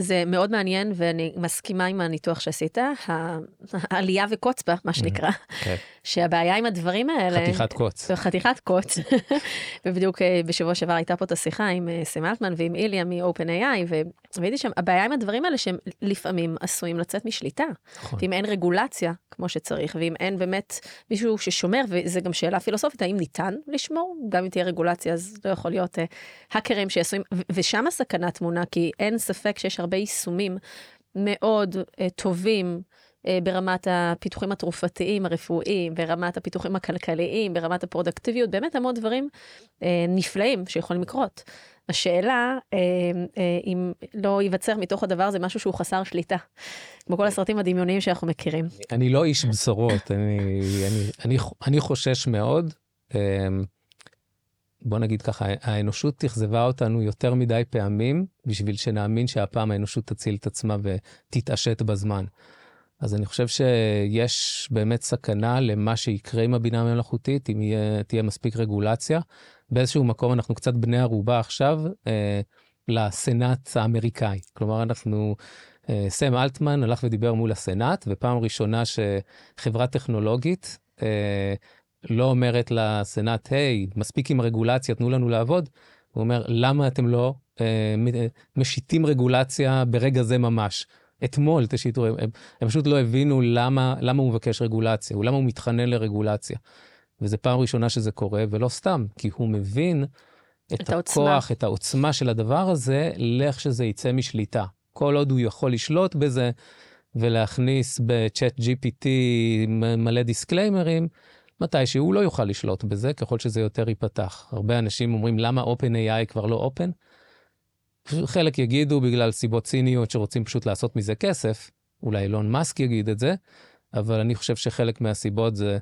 זה מאוד מעניין, ואני מסכימה עם הניתוח שעשית, העלייה וקוץ בה, מה שנקרא, כן. שהבעיה עם הדברים האלה... חתיכת קוץ. חתיכת קוץ. ובדיוק אה, בשבוע שעבר הייתה פה את השיחה עם אה, סם אלטמן ועם איליה מ-OpenAI, וראיתי שם, הבעיה עם הדברים האלה שהם לפעמים עשויים לצאת משליטה. נכון. ואם אין רגולציה כמו שצריך, ואם אין באמת מישהו ששומר, וזו גם שאלה פילוסופית, האם ניתן לשמור? גם אם תהיה רגולציה, אז לא יכול להיות אה, האקרים שעשויים, ושם הסכנה טמונה, כי אין ספק שיש הרבה יישומים מאוד אה, טובים. אה, ברמת הפיתוחים התרופתיים, הרפואיים, ברמת הפיתוחים הכלכליים, ברמת הפרודקטיביות, באמת המון דברים אה, נפלאים שיכולים לקרות. השאלה, אה, אם לא ייווצר מתוך הדבר הזה משהו שהוא חסר שליטה, כמו כל הסרטים הדמיוניים שאנחנו מכירים. אני לא איש בשורות, אני, אני, חושש מאוד. בוא נגיד ככה, האנושות אכזבה אותנו יותר מדי פעמים בשביל שנאמין שהפעם האנושות תציל את עצמה ותתעשת בזמן. אז אני חושב שיש באמת סכנה למה שיקרה עם הבינה המלאכותית, אם יהיה, תהיה מספיק רגולציה. באיזשהו מקום אנחנו קצת בני ערובה עכשיו אה, לסנאט האמריקאי. כלומר, אנחנו, אה, סם אלטמן הלך ודיבר מול הסנאט, ופעם ראשונה שחברה טכנולוגית אה, לא אומרת לסנאט, היי, מספיק עם הרגולציה, תנו לנו לעבוד. הוא אומר, למה אתם לא אה, מ- משיתים רגולציה ברגע זה ממש? אתמול תשיתו, הם, הם פשוט לא הבינו למה, למה הוא מבקש רגולציה, למה הוא מתחנן לרגולציה. וזו פעם ראשונה שזה קורה, ולא סתם, כי הוא מבין את, את העוצמה. הכוח, את העוצמה של הדבר הזה, לאיך שזה יצא משליטה. כל עוד הוא יכול לשלוט בזה ולהכניס בצ'אט GPT מלא דיסקליימרים, מתישהו הוא לא יוכל לשלוט בזה, ככל שזה יותר ייפתח. הרבה אנשים אומרים, למה OpenAI כבר לא Open? חלק יגידו בגלל סיבות ציניות שרוצים פשוט לעשות מזה כסף, אולי אילון מאסק יגיד את זה, אבל אני חושב שחלק מהסיבות זה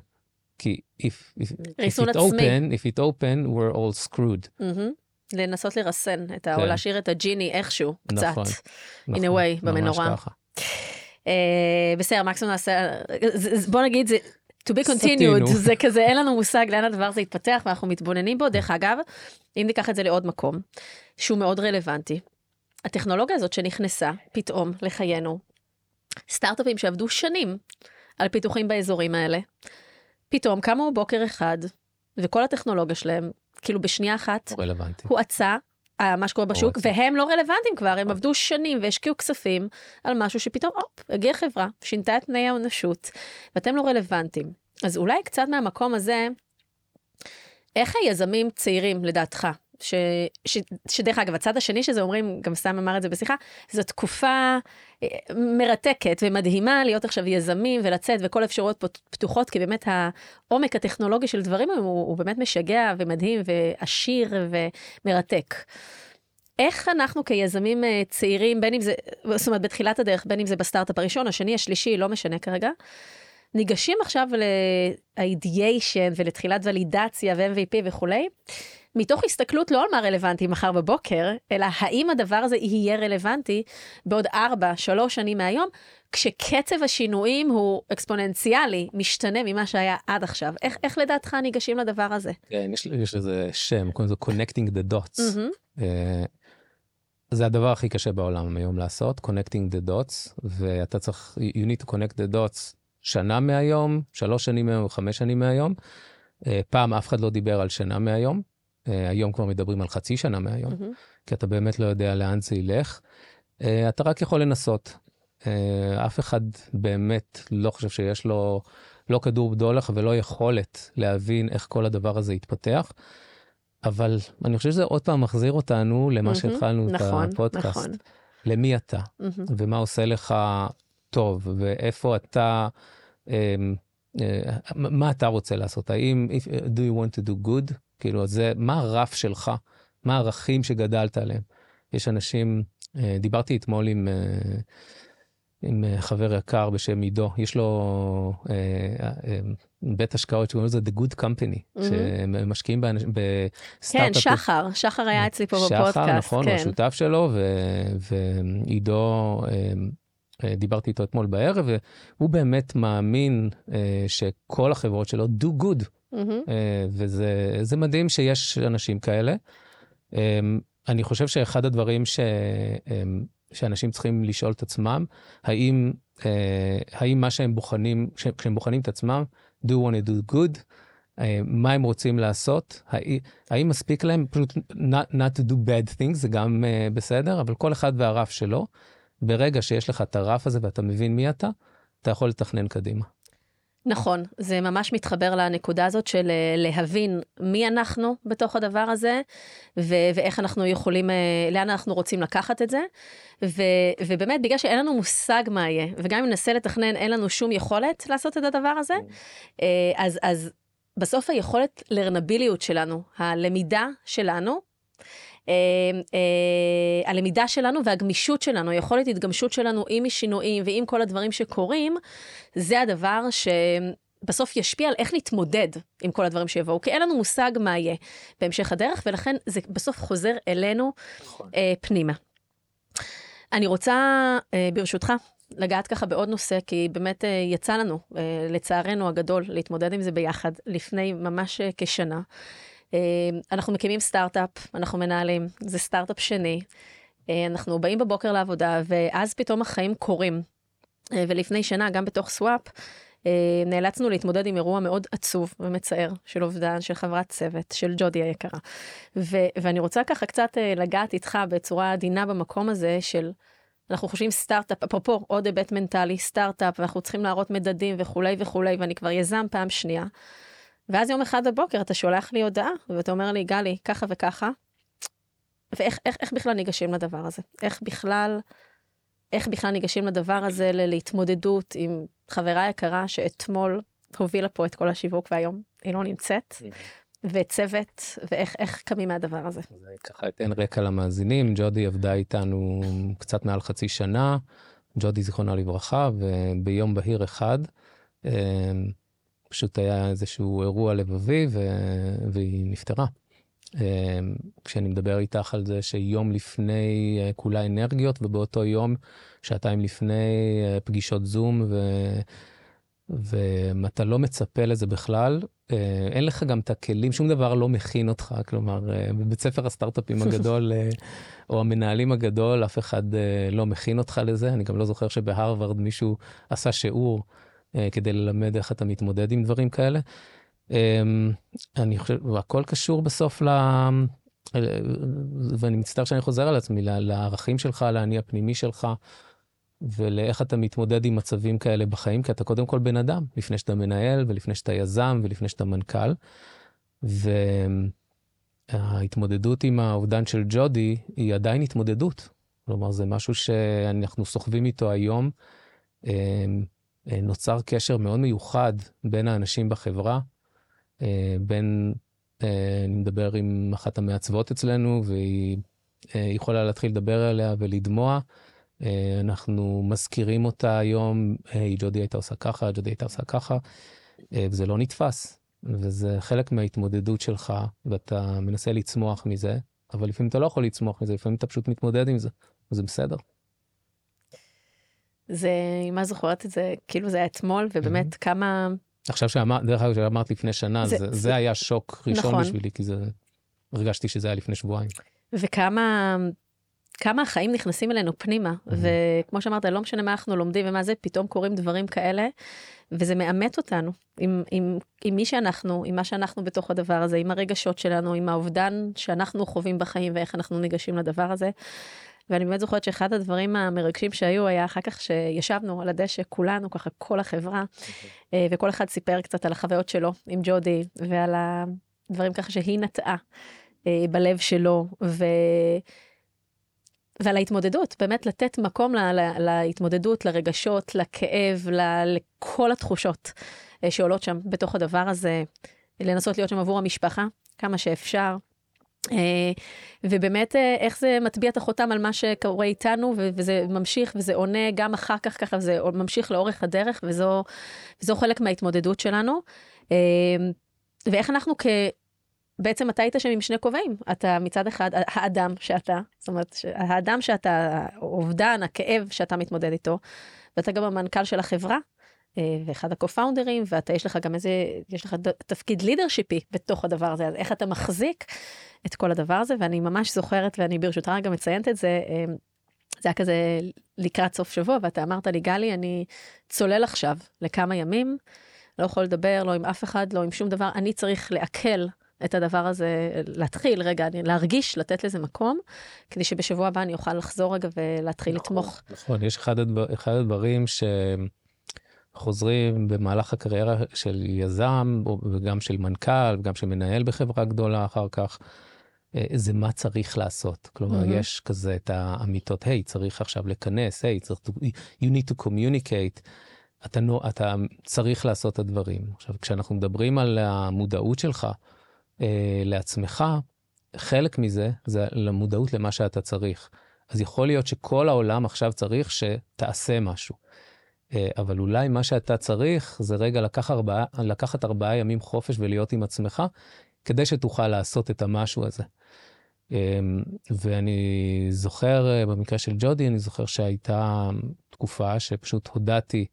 כי if, if, if it open, if it open, we're all screwed. מהמם. לנסות לרסן את ה... או כן. להשאיר את הג'יני איכשהו, קצת. נכון, in a נכון, way, ממש במנורה. ככה. אה, בסדר, מקסימום נעשה... זה- בוא נגיד, זה... to be סטינו. continued, זה כזה, אין לנו מושג לאן הדבר הזה יתפתח, ואנחנו מתבוננים בו. דרך אגב, אם ניקח את זה לעוד מקום, שהוא מאוד רלוונטי, הטכנולוגיה הזאת שנכנסה פתאום לחיינו, סטארט-אפים שעבדו שנים על פיתוחים באזורים האלה, פתאום קמו בוקר אחד, וכל הטכנולוגיה שלהם, כאילו בשנייה אחת, רלוונטי. הואצה, מה שקורה בשוק, הואצה. והם לא רלוונטיים כבר, הם עבדו שנים והשקיעו כספים על משהו שפתאום, הופ, הגיעה חברה, שינתה את תנאי האנושות, ואתם לא רלוונטיים. אז אולי קצת מהמקום הזה, איך היזמים צעירים, לדעתך, ש, ש, שדרך אגב, הצד השני שזה אומרים, גם סתם אמר את זה בשיחה, זו תקופה אה, מרתקת ומדהימה להיות עכשיו יזמים ולצאת וכל האפשרויות פתוחות, כי באמת העומק הטכנולוגי של דברים הוא, הוא באמת משגע ומדהים ועשיר ומרתק. איך אנחנו כיזמים אה, צעירים, בין אם זה, זאת אומרת בתחילת הדרך, בין אם זה בסטארט-אפ הראשון, השני, השלישי, לא משנה כרגע, ניגשים עכשיו ל-ideation ולתחילת ולידציה ו-MVP וכולי, מתוך הסתכלות לא על מה רלוונטי מחר בבוקר, אלא האם הדבר הזה יהיה רלוונטי בעוד ארבע, שלוש שנים מהיום, כשקצב השינויים הוא אקספוננציאלי, משתנה ממה שהיה עד עכשיו. איך, איך לדעתך ניגשים לדבר הזה? כן, יש, יש לזה שם, קוראים לזה connecting the dots. Mm-hmm. Uh, זה הדבר הכי קשה בעולם היום לעשות, connecting the dots, ואתה צריך, you need to connect the dots שנה מהיום, שלוש שנים מהיום, חמש שנים מהיום. אה, פעם אף אחד לא דיבר על שנה מהיום, היום כבר מדברים על חצי שנה מהיום, mm-hmm. כי אתה באמת לא יודע לאן זה ילך. אה, אתה רק יכול לנסות. אף אחד באמת לא חושב שיש לו לא כדור בדולח ולא יכולת להבין איך כל הדבר הזה יתפתח. אבל אני חושב שזה עוד פעם מחזיר אותנו למה mm-hmm, שהתחלנו נכון, את הפודקאסט. נכון. למי אתה, mm-hmm. ומה עושה לך טוב, ואיפה אתה, um, uh, מה אתה רוצה לעשות? האם, if, do you want to do good? כאילו, זה, מה הרף שלך? מה הערכים שגדלת עליהם? יש אנשים, uh, דיברתי אתמול עם... Uh, עם חבר יקר בשם עידו, יש לו אה, אה, בית השקעות שקוראים לזה The Good Company, mm-hmm. שמשקיעים באנשים, בסטארט-אפ. כן, שחר, שחר היה אצלי פה שחר, בפודקאסט. שחר, נכון, כן. הוא שותף שלו, ו, ועידו אה, אה, דיברתי איתו אתמול בערב, והוא באמת מאמין אה, שכל החברות שלו do good, mm-hmm. אה, וזה מדהים שיש אנשים כאלה. אה, אני חושב שאחד הדברים ש, אה, שאנשים צריכים לשאול את עצמם, האם, אה, האם מה שהם בוחנים, כשהם בוחנים את עצמם, do want to do good, אה, מה הם רוצים לעשות, האם מספיק להם פשוט not, not to do bad things, זה גם בסדר, אבל כל אחד והרף שלו. ברגע שיש לך את הרף הזה ואתה מבין מי אתה, אתה יכול לתכנן קדימה. נכון, זה ממש מתחבר לנקודה הזאת של אה, להבין מי אנחנו בתוך הדבר הזה, ו- ואיך אנחנו יכולים, אה, לאן אנחנו רוצים לקחת את זה. ו- ובאמת, בגלל שאין לנו מושג מה יהיה, וגם אם ננסה לתכנן, אין לנו שום יכולת לעשות את הדבר הזה, אה, אז, אז בסוף היכולת לרנביליות שלנו, הלמידה שלנו, אה, אה, הלמידה שלנו והגמישות שלנו, היכולת התגמשות שלנו עם שינויים ועם כל הדברים שקורים, זה הדבר שבסוף ישפיע על איך נתמודד עם כל הדברים שיבואו, כי אין לנו מושג מה יהיה בהמשך הדרך, ולכן זה בסוף חוזר אלינו נכון. אה, פנימה. אני רוצה, אה, ברשותך, לגעת ככה בעוד נושא, כי באמת אה, יצא לנו, אה, לצערנו הגדול, להתמודד עם זה ביחד לפני ממש כשנה. אה, אנחנו מקימים סטארט-אפ, אנחנו מנהלים, זה סטארט-אפ שני. אה, אנחנו באים בבוקר לעבודה, ואז פתאום החיים קורים. אה, ולפני שנה, גם בתוך סוואפ, נאלצנו להתמודד עם אירוע מאוד עצוב ומצער של אובדן, של חברת צוות, של ג'ודי היקרה. ו- ואני רוצה ככה קצת לגעת איתך בצורה עדינה במקום הזה של, אנחנו חושבים סטארט-אפ, אפרופו עוד היבט מנטלי, סטארט-אפ, ואנחנו צריכים להראות מדדים וכולי וכולי, ואני כבר יזם פעם שנייה. ואז יום אחד בבוקר אתה שולח לי הודעה, ואתה אומר לי, גלי, ככה וככה, ואיך איך, איך בכלל ניגשים לדבר הזה? איך בכלל, איך בכלל ניגשים לדבר הזה להתמודדות עם חברה יקרה שאתמול הובילה פה את כל השיווק והיום היא לא נמצאת, וצוות, ואיך קמים מהדבר הזה? ככה אתן רקע למאזינים, ג'ודי עבדה איתנו קצת מעל חצי שנה, ג'ודי זיכרונה לברכה, וביום בהיר אחד, אמ, פשוט היה איזשהו אירוע לבבי ו... והיא נפטרה. אמ, כשאני מדבר איתך על זה שיום לפני אה, כולה אנרגיות ובאותו יום, שעתיים לפני אה, פגישות זום ו... ואתה לא מצפה לזה בכלל, אה, אין לך גם את הכלים, שום דבר לא מכין אותך, כלומר, בבית ספר הסטארט-אפים הגדול, או המנהלים הגדול, אף אחד לא מכין אותך לזה. אני גם לא זוכר שבהרווארד מישהו עשה שיעור אה, כדי ללמד איך אתה מתמודד עם דברים כאלה. אמ, אני חושב, הכל קשור בסוף ל... ואני מצטער שאני חוזר על עצמי, לערכים שלך, לאני הפנימי שלך, ולאיך אתה מתמודד עם מצבים כאלה בחיים, כי אתה קודם כל בן אדם, לפני שאתה מנהל, ולפני שאתה יזם, ולפני שאתה מנכ"ל. ההתמודדות עם האובדן של ג'ודי היא עדיין התמודדות. כלומר, זה משהו שאנחנו סוחבים איתו היום. אה, אה, נוצר קשר מאוד מיוחד בין האנשים בחברה, אה, בין, אני מדבר עם אחת המעצבות אצלנו, והיא יכולה להתחיל לדבר עליה ולדמוע. אנחנו מזכירים אותה היום, היי, ג'ודי הייתה עושה ככה, ג'ודי הייתה עושה ככה, וזה לא נתפס. וזה חלק מההתמודדות שלך, ואתה מנסה לצמוח מזה, אבל לפעמים אתה לא יכול לצמוח מזה, לפעמים אתה פשוט מתמודד עם זה, וזה בסדר. זה, מה זוכרת את זה, כאילו זה היה אתמול, ובאמת mm-hmm. כמה... עכשיו שאמרת, דרך אגב, שאמרת לפני שנה, זה, זה, זה, זה היה שוק ראשון נכון. בשבילי, כי זה, הרגשתי שזה היה לפני שבועיים. וכמה כמה החיים נכנסים אלינו פנימה, mm-hmm. וכמו שאמרת, לא משנה מה אנחנו לומדים ומה זה, פתאום קורים דברים כאלה, וזה מאמת אותנו עם, עם, עם מי שאנחנו, עם מה שאנחנו בתוך הדבר הזה, עם הרגשות שלנו, עם האובדן שאנחנו חווים בחיים ואיך אנחנו ניגשים לדבר הזה. ואני באמת זוכרת שאחד הדברים המרגשים שהיו היה אחר כך שישבנו על הדשא כולנו ככה כל החברה okay. אוקיי. וכל אחד סיפר קצת על החוויות שלו עם ג'ודי ועל הדברים ככה שהיא נטעה אה, בלב שלו ו... ועל ההתמודדות, באמת לתת מקום לה, לה, להתמודדות, לרגשות, לכאב, לה, לכל התחושות אה, שעולות שם בתוך הדבר הזה, לנסות להיות שם עבור המשפחה כמה שאפשר. אה, ובאמת אה, איך זה מטביע את החותם על מה שקורה איתנו וזה ממשיך וזה עונה גם אחר כך ככה זה ממשיך לאורך הדרך וזו, וזו חלק מההתמודדות שלנו. ואיך אנחנו כ... בעצם אתה היית שם עם שני כובעים. אתה מצד אחד האדם שאתה, זאת אומרת, האדם שאתה, אובדן, הכאב שאתה מתמודד איתו, ואתה גם המנכ"ל של החברה, אה, ואחד הקו-פאונדרים, ואתה, יש לך גם איזה, יש לך תפקיד לידרשיפי בתוך הדבר הזה, אז איך אתה מחזיק את כל הדבר הזה, ואני ממש זוכרת, ואני ברשותך גם מציינת את זה, אה, זה היה כזה לקראת סוף שבוע, ואתה אמרת לי, גלי, אני צולל עכשיו לכמה ימים, לא יכול לדבר, לא עם אף אחד, לא עם שום דבר, אני צריך לעכל את הדבר הזה, להתחיל רגע, להרגיש, לתת לזה מקום, כדי שבשבוע הבא אני אוכל לחזור רגע ולהתחיל נכון, לתמוך. נכון, יש אחד, הדבר, אחד הדברים שחוזרים במהלך הקריירה של יזם, וגם של מנכ"ל, וגם של מנהל בחברה גדולה אחר כך, אה, זה מה צריך לעשות. כלומר, mm-hmm. יש כזה את האמיתות, היי, hey, צריך עכשיו לכנס, היי, hey, צריך, you need to communicate. אתה, אתה צריך לעשות את הדברים. עכשיו, כשאנחנו מדברים על המודעות שלך, אה, לעצמך, חלק מזה זה למודעות למה שאתה צריך. אז יכול להיות שכל העולם עכשיו צריך שתעשה משהו. אה, אבל אולי מה שאתה צריך זה רגע לקח ארבעה, לקחת ארבעה ימים חופש ולהיות עם עצמך, כדי שתוכל לעשות את המשהו הזה. אה, ואני זוכר, אה, במקרה של ג'ודי, אני זוכר שהייתה תקופה שפשוט הודעתי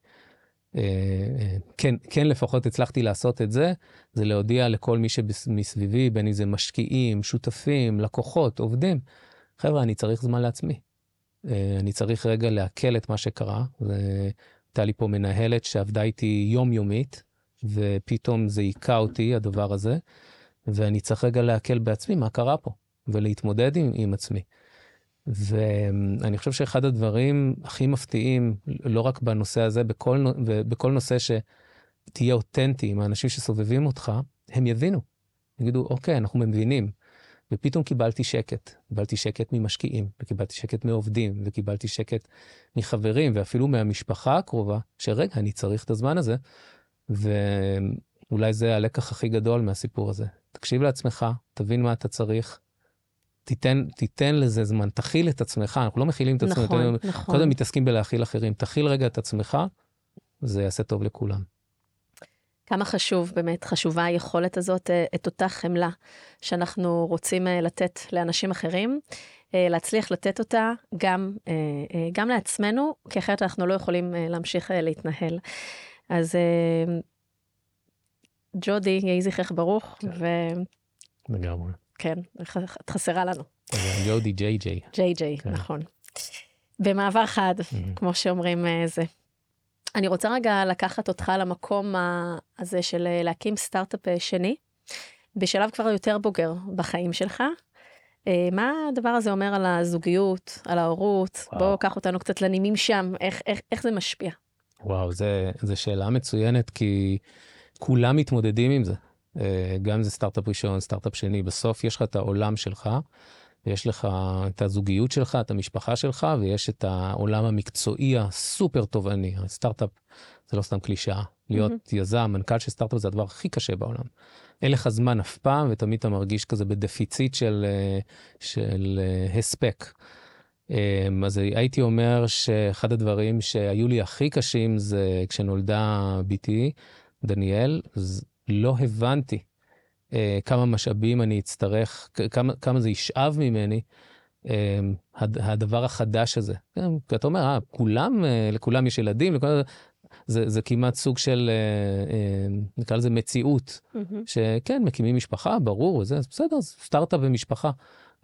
כן, כן לפחות הצלחתי לעשות את זה, זה להודיע לכל מי שמסביבי, בין אם זה משקיעים, שותפים, לקוחות, עובדים, חבר'ה, אני צריך זמן לעצמי. אני צריך רגע לעכל את מה שקרה. הייתה לי פה מנהלת שעבדה איתי יומיומית, ופתאום זה היכה אותי, הדבר הזה, ואני צריך רגע לעכל בעצמי מה קרה פה, ולהתמודד עם, עם עצמי. ואני חושב שאחד הדברים הכי מפתיעים, לא רק בנושא הזה, בכל, בכל נושא שתהיה אותנטי עם האנשים שסובבים אותך, הם יבינו. יגידו, אוקיי, אנחנו מבינים. ופתאום קיבלתי שקט. קיבלתי שקט ממשקיעים, וקיבלתי שקט מעובדים, וקיבלתי שקט מחברים, ואפילו מהמשפחה הקרובה, שרגע, אני צריך את הזמן הזה. ואולי זה הלקח הכי גדול מהסיפור הזה. תקשיב לעצמך, תבין מה אתה צריך, תיתן, תיתן לזה זמן, תכיל את עצמך, אנחנו לא מכילים את עצמנו, נכון, יותר, נכון. קודם מתעסקים בלהכיל אחרים, תכיל רגע את עצמך, זה יעשה טוב לכולם. כמה חשוב, באמת חשובה היכולת הזאת, אה, את אותה חמלה שאנחנו רוצים אה, לתת לאנשים אחרים, אה, להצליח לתת אותה גם, גם לעצמנו, כי אחרת אנחנו לא יכולים להמשיך להתנהל. אז ג'ודי, יהי זכרך ברוך. כן. ו... לגמרי. כן, את חסרה לנו. יודי ג'יי ג'יי. ג'יי ג'יי, כן. נכון. במעבר חד, כמו שאומרים זה. אני רוצה רגע לקחת אותך למקום הזה של אה, להקים סטארט-אפ אה, שני, בשלב כבר יותר בוגר בחיים שלך. מה הדבר הזה אומר על הזוגיות, על ההורות? בוא קח אותנו קצת לנימים שם, איך, איך, איך זה משפיע? וואו, זו שאלה מצוינת, כי כולם מתמודדים עם זה. אה, גם אם זה סטארט-אפ ראשון, סטארט-אפ שני, בסוף יש לך את העולם שלך, ויש לך את הזוגיות שלך, את המשפחה שלך, ויש את העולם המקצועי הסופר תובעני. הסטארט-אפ זה לא סתם קלישאה. להיות mm-hmm. יזם, מנכ"ל של סטארט-אפ זה הדבר הכי קשה בעולם. אין לך זמן אף פעם, ותמיד אתה מרגיש כזה בדפיציט של, אה, של אה, הספק. אמ, אז הייתי אומר שאחד הדברים שהיו לי הכי קשים זה כשנולדה בתי, דניאל, לא הבנתי אה, כמה משאבים אני אצטרך, כמה, כמה זה ישאב ממני, אה, הדבר החדש הזה. כן, כי אתה אומר, אה, כולם, אה, לכולם יש ילדים, לכולם, זה, זה כמעט סוג של, אה, אה, נקרא לזה מציאות, mm-hmm. שכן, מקימים משפחה, ברור, זה בסדר, סטארט-אפ ומשפחה.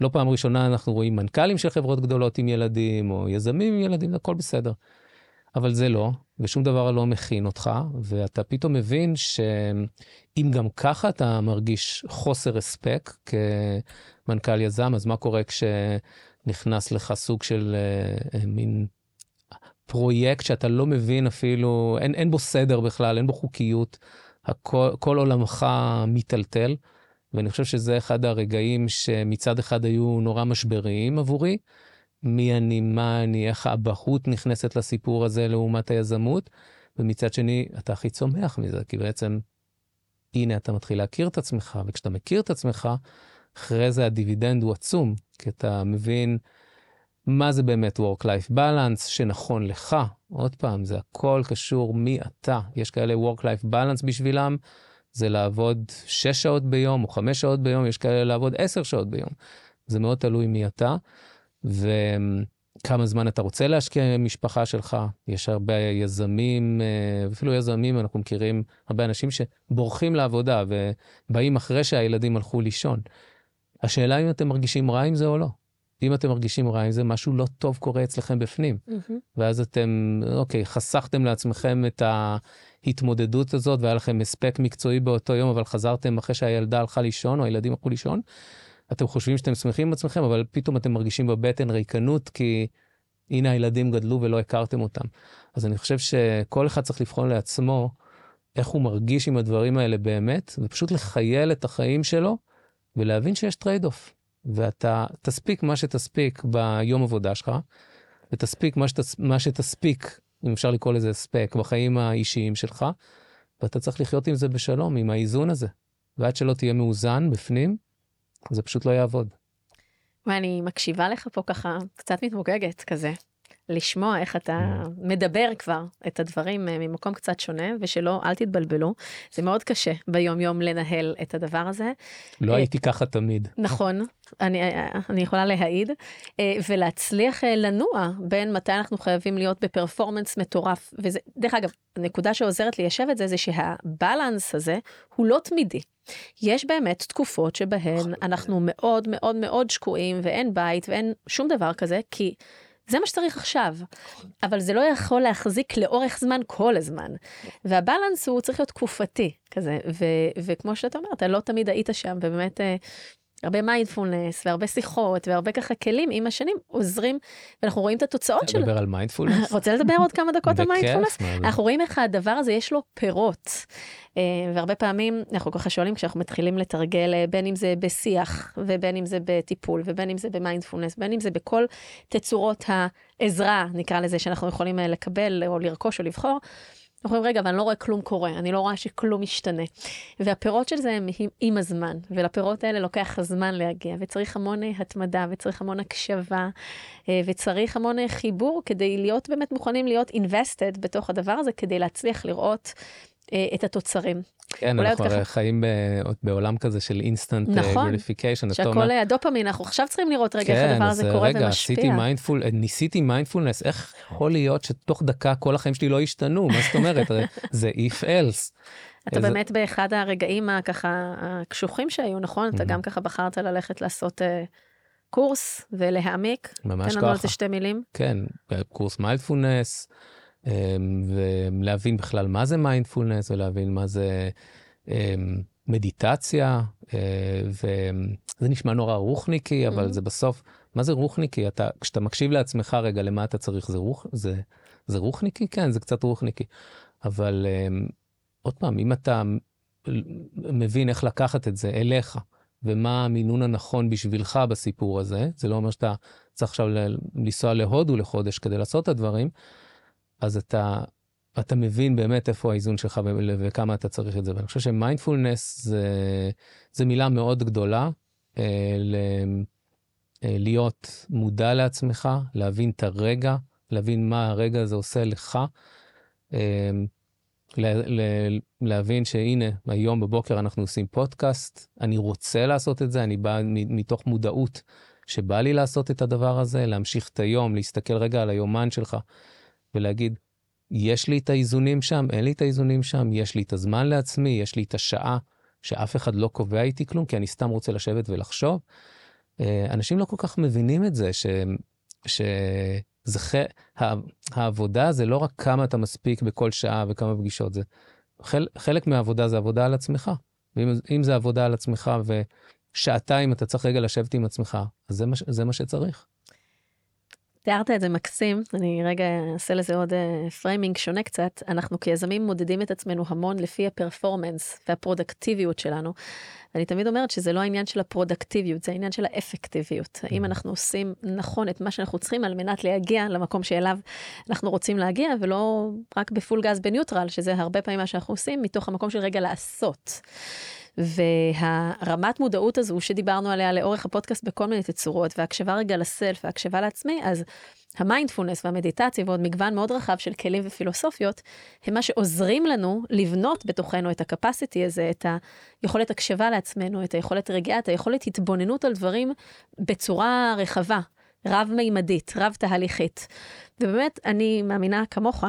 לא פעם ראשונה אנחנו רואים מנכ"לים של חברות גדולות עם ילדים, או יזמים עם ילדים, הכל בסדר. אבל זה לא, ושום דבר לא מכין אותך, ואתה פתאום מבין שאם גם ככה אתה מרגיש חוסר הספק כמנכ"ל יזם, אז מה קורה כשנכנס לך סוג של אה, אה, מין פרויקט שאתה לא מבין אפילו, אין, אין בו סדר בכלל, אין בו חוקיות, הכל, כל עולמך מיטלטל. ואני חושב שזה אחד הרגעים שמצד אחד היו נורא משבריים עבורי, מי אני, מה אני, איך האבהות נכנסת לסיפור הזה לעומת היזמות, ומצד שני, אתה הכי צומח מזה, כי בעצם, הנה אתה מתחיל להכיר את עצמך, וכשאתה מכיר את עצמך, אחרי זה הדיבידנד הוא עצום, כי אתה מבין מה זה באמת Work-Life Balance שנכון לך. עוד פעם, זה הכל קשור מי אתה. יש כאלה Work-Life Balance בשבילם, זה לעבוד 6 שעות ביום או 5 שעות ביום, יש כאלה לעבוד 10 שעות ביום. זה מאוד תלוי מי אתה. וכמה זמן אתה רוצה להשקיע במשפחה שלך. יש הרבה יזמים, אה, אפילו יזמים, אנחנו מכירים הרבה אנשים שבורחים לעבודה ובאים אחרי שהילדים הלכו לישון. השאלה אם אתם מרגישים רע עם זה או לא. אם אתם מרגישים רע עם זה, משהו לא טוב קורה אצלכם בפנים. Mm-hmm. ואז אתם, אוקיי, חסכתם לעצמכם את ההתמודדות הזאת, והיה לכם הספק מקצועי באותו יום, אבל חזרתם אחרי שהילדה הלכה לישון, או הילדים הלכו לישון, אתם חושבים שאתם שמחים עם עצמכם, אבל פתאום אתם מרגישים בבטן ריקנות, כי הנה הילדים גדלו ולא הכרתם אותם. אז אני חושב שכל אחד צריך לבחון לעצמו איך הוא מרגיש עם הדברים האלה באמת, ופשוט לכייל את החיים שלו, ולהבין שיש trade-off. ואתה תספיק מה שתספיק ביום עבודה שלך, ותספיק מה, שתס, מה שתספיק, אם אפשר לקרוא לזה הספק, בחיים האישיים שלך, ואתה צריך לחיות עם זה בשלום, עם האיזון הזה. ועד שלא תהיה מאוזן בפנים, זה פשוט לא יעבוד. ואני מקשיבה לך פה ככה, קצת מתמוגגת כזה. לשמוע איך אתה mm. מדבר כבר את הדברים אה, ממקום קצת שונה, ושלא, אל תתבלבלו, זה מאוד קשה ביום יום לנהל את הדבר הזה. לא אה, הייתי ככה תמיד. נכון, אני, אה, אני יכולה להעיד, ולהצליח לנוע בין מתי אנחנו חייבים להיות בפרפורמנס מטורף, וזה, דרך אגב, הנקודה שעוזרת ליישב את זה, זה שהבלנס הזה הוא לא תמידי. יש באמת תקופות שבהן אנחנו מאוד מאוד מאוד שקועים ואין בית ואין שום דבר כזה, כי זה מה שצריך עכשיו, אבל זה לא יכול להחזיק לאורך זמן כל הזמן. וה balance הוא צריך להיות תקופתי כזה, ו- וכמו שאתה אומר, אתה לא תמיד היית שם, ובאמת אה, הרבה מיינדפולנס והרבה שיחות והרבה ככה כלים עם השנים עוזרים, ואנחנו רואים את התוצאות שלו. רוצה לדבר על מיינדפולנס? רוצה לדבר עוד כמה דקות על מיינדפולנס? אנחנו רואים איך הדבר הזה יש לו פירות. אה, והרבה פעמים אנחנו ככה שואלים כשאנחנו מתחילים לתרגל, אה, בין אם זה בשיח, ובין אם זה בטיפול, ובין אם זה במיינדפולנס, בין אם זה בכל תצורות העזרה, נקרא לזה, שאנחנו יכולים אה, לקבל או לרכוש או לבחור. אנחנו אומרים, רגע, אבל אני לא רואה כלום קורה, אני לא רואה שכלום משתנה. והפירות של זה הם עם, הזמן, ולפירות האלה לוקח זמן להגיע, וצריך המון התמדה, וצריך המון הקשבה, וצריך המון חיבור כדי להיות באמת מוכנים להיות invested בתוך הדבר הזה, כדי להצליח לראות אה, את התוצרים. כן, אנחנו ככה... חיים בעולם כזה של אינסטנט נכון, gratification. שהכל הדופמין, אנחנו עכשיו צריכים לראות רגע כן, איך הדבר הזה קורה רגע, ומשפיע. עשיתי mindful, ניסיתי מיינדפולנס, איך יכול להיות שתוך דקה כל החיים שלי לא ישתנו? מה זאת אומרת? זה if else. אתה איזה... באמת באחד הרגעים הככה הקשוחים שהיו, נכון? אתה גם ככה בחרת ללכת לעשות קורס ולהעמיק. ממש ככה. תן לנו על זה שתי מילים. כן, קורס מיינדפולנס. אמ, ולהבין בכלל מה זה מיינדפולנס ולהבין מה זה אמ, מדיטציה, אה, וזה נשמע נורא רוחניקי, אבל mm-hmm. זה בסוף, מה זה רוחניקי? אתה, כשאתה מקשיב לעצמך רגע למה אתה צריך, זה, רוח, זה, זה רוחניקי? כן, זה קצת רוחניקי. אבל אמ, עוד פעם, אם אתה מבין איך לקחת את זה אליך, ומה המינון הנכון בשבילך בסיפור הזה, זה לא אומר שאתה צריך עכשיו לנסוע להודו לחודש כדי לעשות את הדברים, אז אתה, אתה מבין באמת איפה האיזון שלך וכמה אתה צריך את זה. ואני חושב שמיינדפולנס זה, זה מילה מאוד גדולה, אה, ל, אה, להיות מודע לעצמך, להבין את הרגע, להבין מה הרגע הזה עושה לך. אה, להבין שהנה, היום בבוקר אנחנו עושים פודקאסט, אני רוצה לעשות את זה, אני בא מתוך מודעות שבא לי לעשות את הדבר הזה, להמשיך את היום, להסתכל רגע על היומן שלך ולהגיד, יש לי את האיזונים שם, אין לי את האיזונים שם, יש לי את הזמן לעצמי, יש לי את השעה שאף אחד לא קובע איתי כלום, כי אני סתם רוצה לשבת ולחשוב. אה, אנשים לא כל כך מבינים את זה, ש... ש... זה ח... העבודה זה לא רק כמה אתה מספיק בכל שעה וכמה פגישות, זה חל... חלק מהעבודה זה עבודה על עצמך. ואם זה עבודה על עצמך ושעתיים אתה צריך רגע לשבת עם עצמך, אז זה מה, זה מה שצריך. תיארת את זה מקסים, אני רגע אעשה לזה עוד framing uh, שונה קצת. אנחנו כיזמים מודדים את עצמנו המון לפי ה performance והפרודקטיביות שלנו. אני תמיד אומרת שזה לא העניין של הפרודקטיביות, זה העניין של האפקטיביות. האם mm. אנחנו עושים נכון את מה שאנחנו צריכים על מנת להגיע למקום שאליו אנחנו רוצים להגיע, ולא רק בפול גז בניוטרל, שזה הרבה פעמים מה שאנחנו עושים, מתוך המקום של רגע לעשות. והרמת מודעות הזו שדיברנו עליה לאורך הפודקאסט בכל מיני תצורות, והקשבה רגע לסלף והקשבה לעצמי, אז המיינדפולנס והמדיטציה ועוד מגוון מאוד רחב של כלים ופילוסופיות, הם מה שעוזרים לנו לבנות בתוכנו את הקפסיטי הזה, את היכולת הקשבה לעצמנו, את היכולת רגיעה, את היכולת התבוננות על דברים בצורה רחבה, רב-מימדית, רב-תהליכית. ובאמת, אני מאמינה כמוך.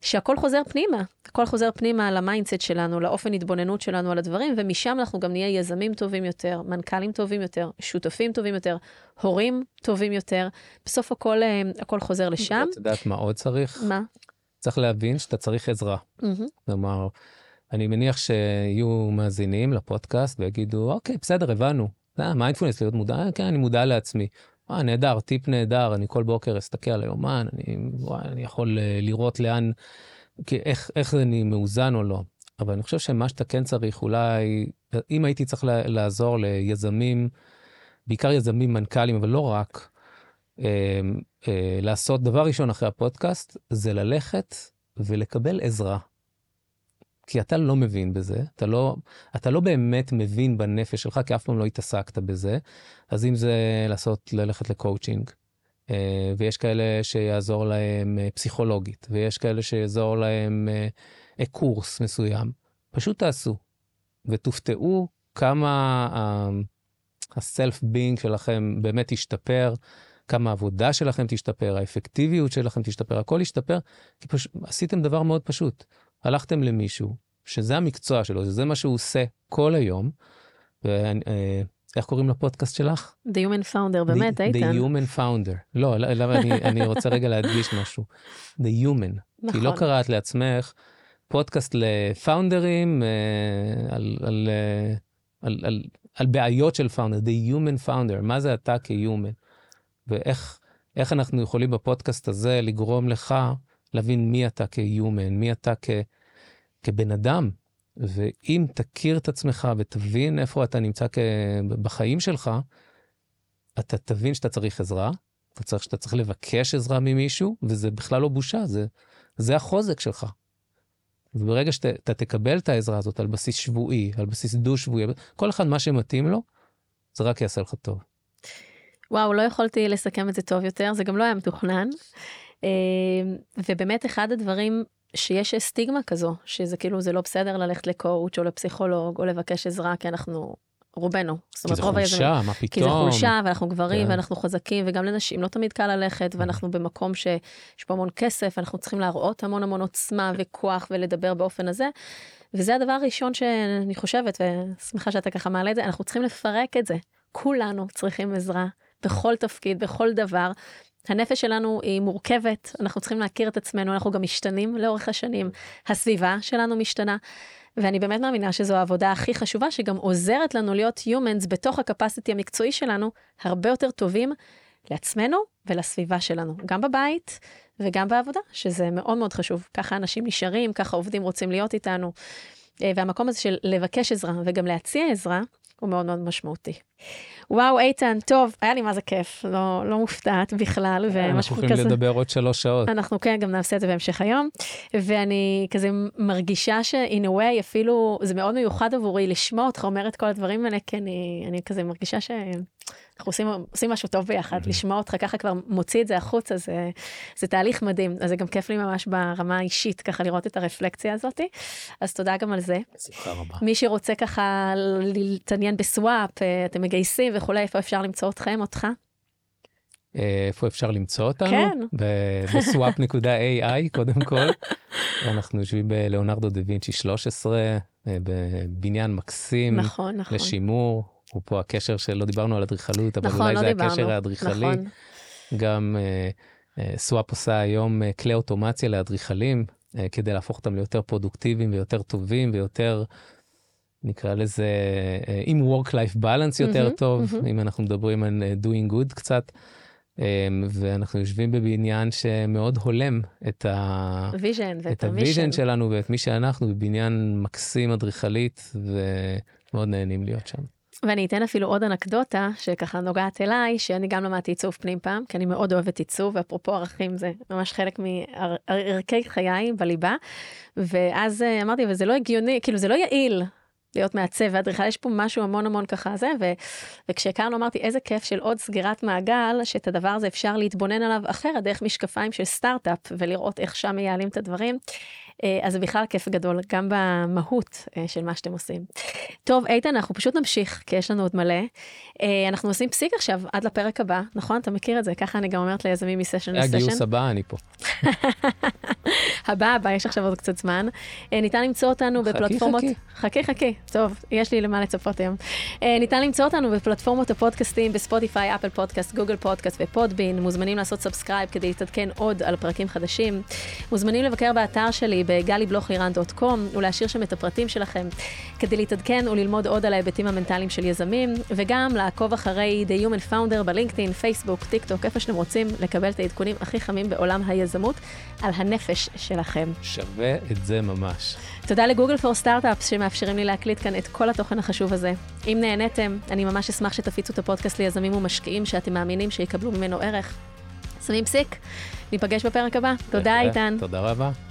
שהכל חוזר פנימה, הכל חוזר פנימה ל mindset שלנו, לאופן התבוננות שלנו על הדברים, ומשם אנחנו גם נהיה יזמים טובים יותר, מנכ"לים טובים יותר, שותפים טובים יותר, הורים טובים יותר. בסוף הכל, אה, הכל חוזר לשם. את יודעת מה עוד צריך? מה? צריך להבין שאתה צריך עזרה. כלומר, אני מניח שיהיו מאזינים לפודקאסט ויגידו, אוקיי, בסדר, הבנו. מיינדפולנס להיות מודע, כן, אני מודע לעצמי. אה, נהדר, טיפ נהדר, אני כל בוקר אסתכל על היומן, אני, וואי, אני יכול אה, לראות לאן, איך, איך אני מאוזן או לא. אבל אני חושב שמה שאתה כן צריך, אולי, אם הייתי צריך לעזור ליזמים, בעיקר יזמים מנכ"לים, אבל לא רק, אה, אה, לעשות דבר ראשון אחרי הפודקאסט, זה ללכת ולקבל עזרה. כי אתה לא מבין בזה, אתה לא, אתה לא באמת מבין בנפש שלך, כי אף פעם לא התעסקת בזה. אז אם זה לעשות, ללכת לקואוצ'ינג, אה, ויש כאלה שיעזור להם אה, פסיכולוגית, ויש כאלה שיעזור להם אה, קורס מסוים, פשוט תעשו, ותופתעו כמה הסלף בינג שלכם באמת ישתפר, כמה העבודה שלכם תשתפר, האפקטיביות שלכם תשתפר, הכל ישתפר, כי פשוט עשיתם דבר מאוד פשוט. הלכתם למישהו שזה המקצוע שלו, שזה מה שהוא עושה כל היום, ואני, אה, איך קוראים לפודקאסט שלך? The Human Founder, באמת, איתן. The Human Founder. לא, למה לא, אני, אני רוצה רגע להדגיש משהו. The Human. נכון. כי לא קראת לעצמך פודקאסט לפאונדרים אה, על, על, אה, על, על, על בעיות של פאונדר, The Human Founder, מה זה אתה כ-Human, ואיך אנחנו יכולים בפודקאסט הזה לגרום לך להבין מי אתה כ-Human, מי אתה כ... כבן אדם, ואם תכיר את עצמך ותבין איפה אתה נמצא בחיים שלך, אתה תבין שאתה צריך עזרה, אתה צריך, שאתה צריך לבקש עזרה ממישהו, וזה בכלל לא בושה, זה, זה החוזק שלך. וברגע שאתה תקבל את העזרה הזאת על בסיס שבועי, על בסיס דו-שבועי, כל אחד מה שמתאים לו, זה רק יעשה לך טוב. וואו, לא יכולתי לסכם את זה טוב יותר, זה גם לא היה מתוכנן. אה, ובאמת אחד הדברים שיש סטיגמה כזו, שזה כאילו, זה לא בסדר ללכת לקואוצ' או לפסיכולוג או לבקש עזרה, כי אנחנו, רובנו. כי זה חולשה, מה פתאום. כי זה חולשה, ואנחנו גברים, כן. ואנחנו חזקים, וגם לנשים לא תמיד קל ללכת, ואנחנו במקום שיש פה המון כסף, אנחנו צריכים להראות המון המון עוצמה וכוח ולדבר באופן הזה. וזה הדבר הראשון שאני חושבת, ושמחה שאתה ככה מעלה את זה, אנחנו צריכים לפרק את זה. כולנו צריכים עזרה, בכל תפקיד, בכל דבר. הנפש שלנו היא מורכבת, אנחנו צריכים להכיר את עצמנו, אנחנו גם משתנים לאורך השנים, הסביבה שלנו משתנה, ואני באמת מאמינה שזו העבודה הכי חשובה, שגם עוזרת לנו להיות humans בתוך הקפסיטי המקצועי שלנו, הרבה יותר טובים לעצמנו ולסביבה שלנו, גם בבית וגם בעבודה, שזה מאוד מאוד חשוב. ככה אנשים נשארים, ככה עובדים רוצים להיות איתנו. אה, והמקום הזה של לבקש עזרה וגם להציע עזרה, הוא מאוד מאוד משמעותי. וואו, איתן, טוב, היה לי מה זה כיף, לא, לא מופתעת בכלל. אנחנו יכולים כזה... לדבר עוד שלוש שעות. אנחנו כן, גם נעשה את זה בהמשך היום. ואני כזה מרגישה ש-in a way, אפילו, זה מאוד מיוחד עבורי לשמוע אותך אומר את כל הדברים האלה, כי אני, אני כזה מרגישה ש... אנחנו עושים, עושים משהו טוב ביחד, mm-hmm. לשמוע אותך ככה כבר מוציא את זה החוצה, זה, זה תהליך מדהים. אז זה גם כיף לי ממש ברמה האישית, ככה לראות את הרפלקציה הזאת. אז תודה גם על זה. בשמחה רבה. מי שרוצה ככה להתעניין בסוואפ, אה, אתם מגייסים וכולי, איפה אפשר למצוא אתכם, אותך? אה, איפה אפשר למצוא אותנו? כן. בסוואפ.ai קודם כל. אנחנו יושבים בלאונרדו דה וינצ'י 13, אה, בבניין מקסים. נכון, נכון. לשימור. הוא פה הקשר שלא דיברנו על אדריכלות, אבל נכון, אולי לא זה דיברנו. הקשר האדריכלי. נכון. גם סוואפ uh, uh, עושה היום כלי אוטומציה לאדריכלים, כדי להפוך אותם ליותר פרודוקטיביים ויותר טובים ויותר, נקרא לזה, uh, עם work-life balance יותר mm-hmm, טוב, mm-hmm. אם אנחנו מדברים על uh, doing good קצת. Um, ואנחנו יושבים בבניין שמאוד הולם את, ה... vision את ה vision שלנו ואת מי שאנחנו, בבניין מקסים אדריכלית, ומאוד נהנים להיות שם. ואני אתן אפילו עוד אנקדוטה שככה נוגעת אליי, שאני גם למדתי עיצוב פנים פעם, כי אני מאוד אוהבת עיצוב, ואפרופו ערכים זה ממש חלק מערכי חיי בליבה. ואז אה, אמרתי, אבל זה לא הגיוני, כאילו זה לא יעיל להיות מעצב ואדריכל, יש פה משהו המון המון ככה זה, ו, וכשהכרנו אמרתי איזה כיף של עוד סגירת מעגל, שאת הדבר הזה אפשר להתבונן עליו אחרת, דרך משקפיים של סטארט-אפ, ולראות איך שם מייעלים את הדברים. אה, אז זה בכלל כיף גדול, גם במהות אה, של מה שאתם עושים. טוב, איתן, אנחנו פשוט נמשיך, כי יש לנו עוד מלא. אה, אנחנו עושים פסיק עכשיו עד לפרק הבא, נכון? אתה מכיר את זה, ככה אני גם אומרת ליזמים מסשן לסשן. הגיוס הבא, אני פה. הבא, הבא, יש עכשיו עוד קצת זמן. ניתן למצוא אותנו בפלטפורמות... חכי, חכי. חכי, חכי. טוב, יש לי למה לצפות היום. ניתן למצוא אותנו בפלטפורמות הפודקאסטים, בספוטיפיי, אפל פודקאסט, גוגל פודקאסט ופודבין. מוזמנים לעשות subscribe כדי להתעדכן עוד על פרקים חדשים. מוזמנים לבקר באתר שלי ב galiblochliran.com ולהשאיר שם את הפרטים שלכם כדי להתעדכן וללמוד עוד על ההיבטים המנטליים של יזמים, וגם לעקוב אחרי The Human Founder בלינקדאין, פייסבוק, טיק טוק, איפה שאתם רוצים לקבל את העדכונים הכי חמים בעולם היזמות על הנפש שלכם. שווה את זה ממש. תודה ל Google for Startups שמאפשרים לי להקליט כאן את כל התוכן החשוב הזה. אם נהניתם, אני ממש אשמח שתפיצו את הפודקאסט ליזמים ומשקיעים שאתם מאמינים שיקבלו ממנו ערך. שמים פסיק, ניפגש בפרק הבא. תודה, איתן. תודה רבה.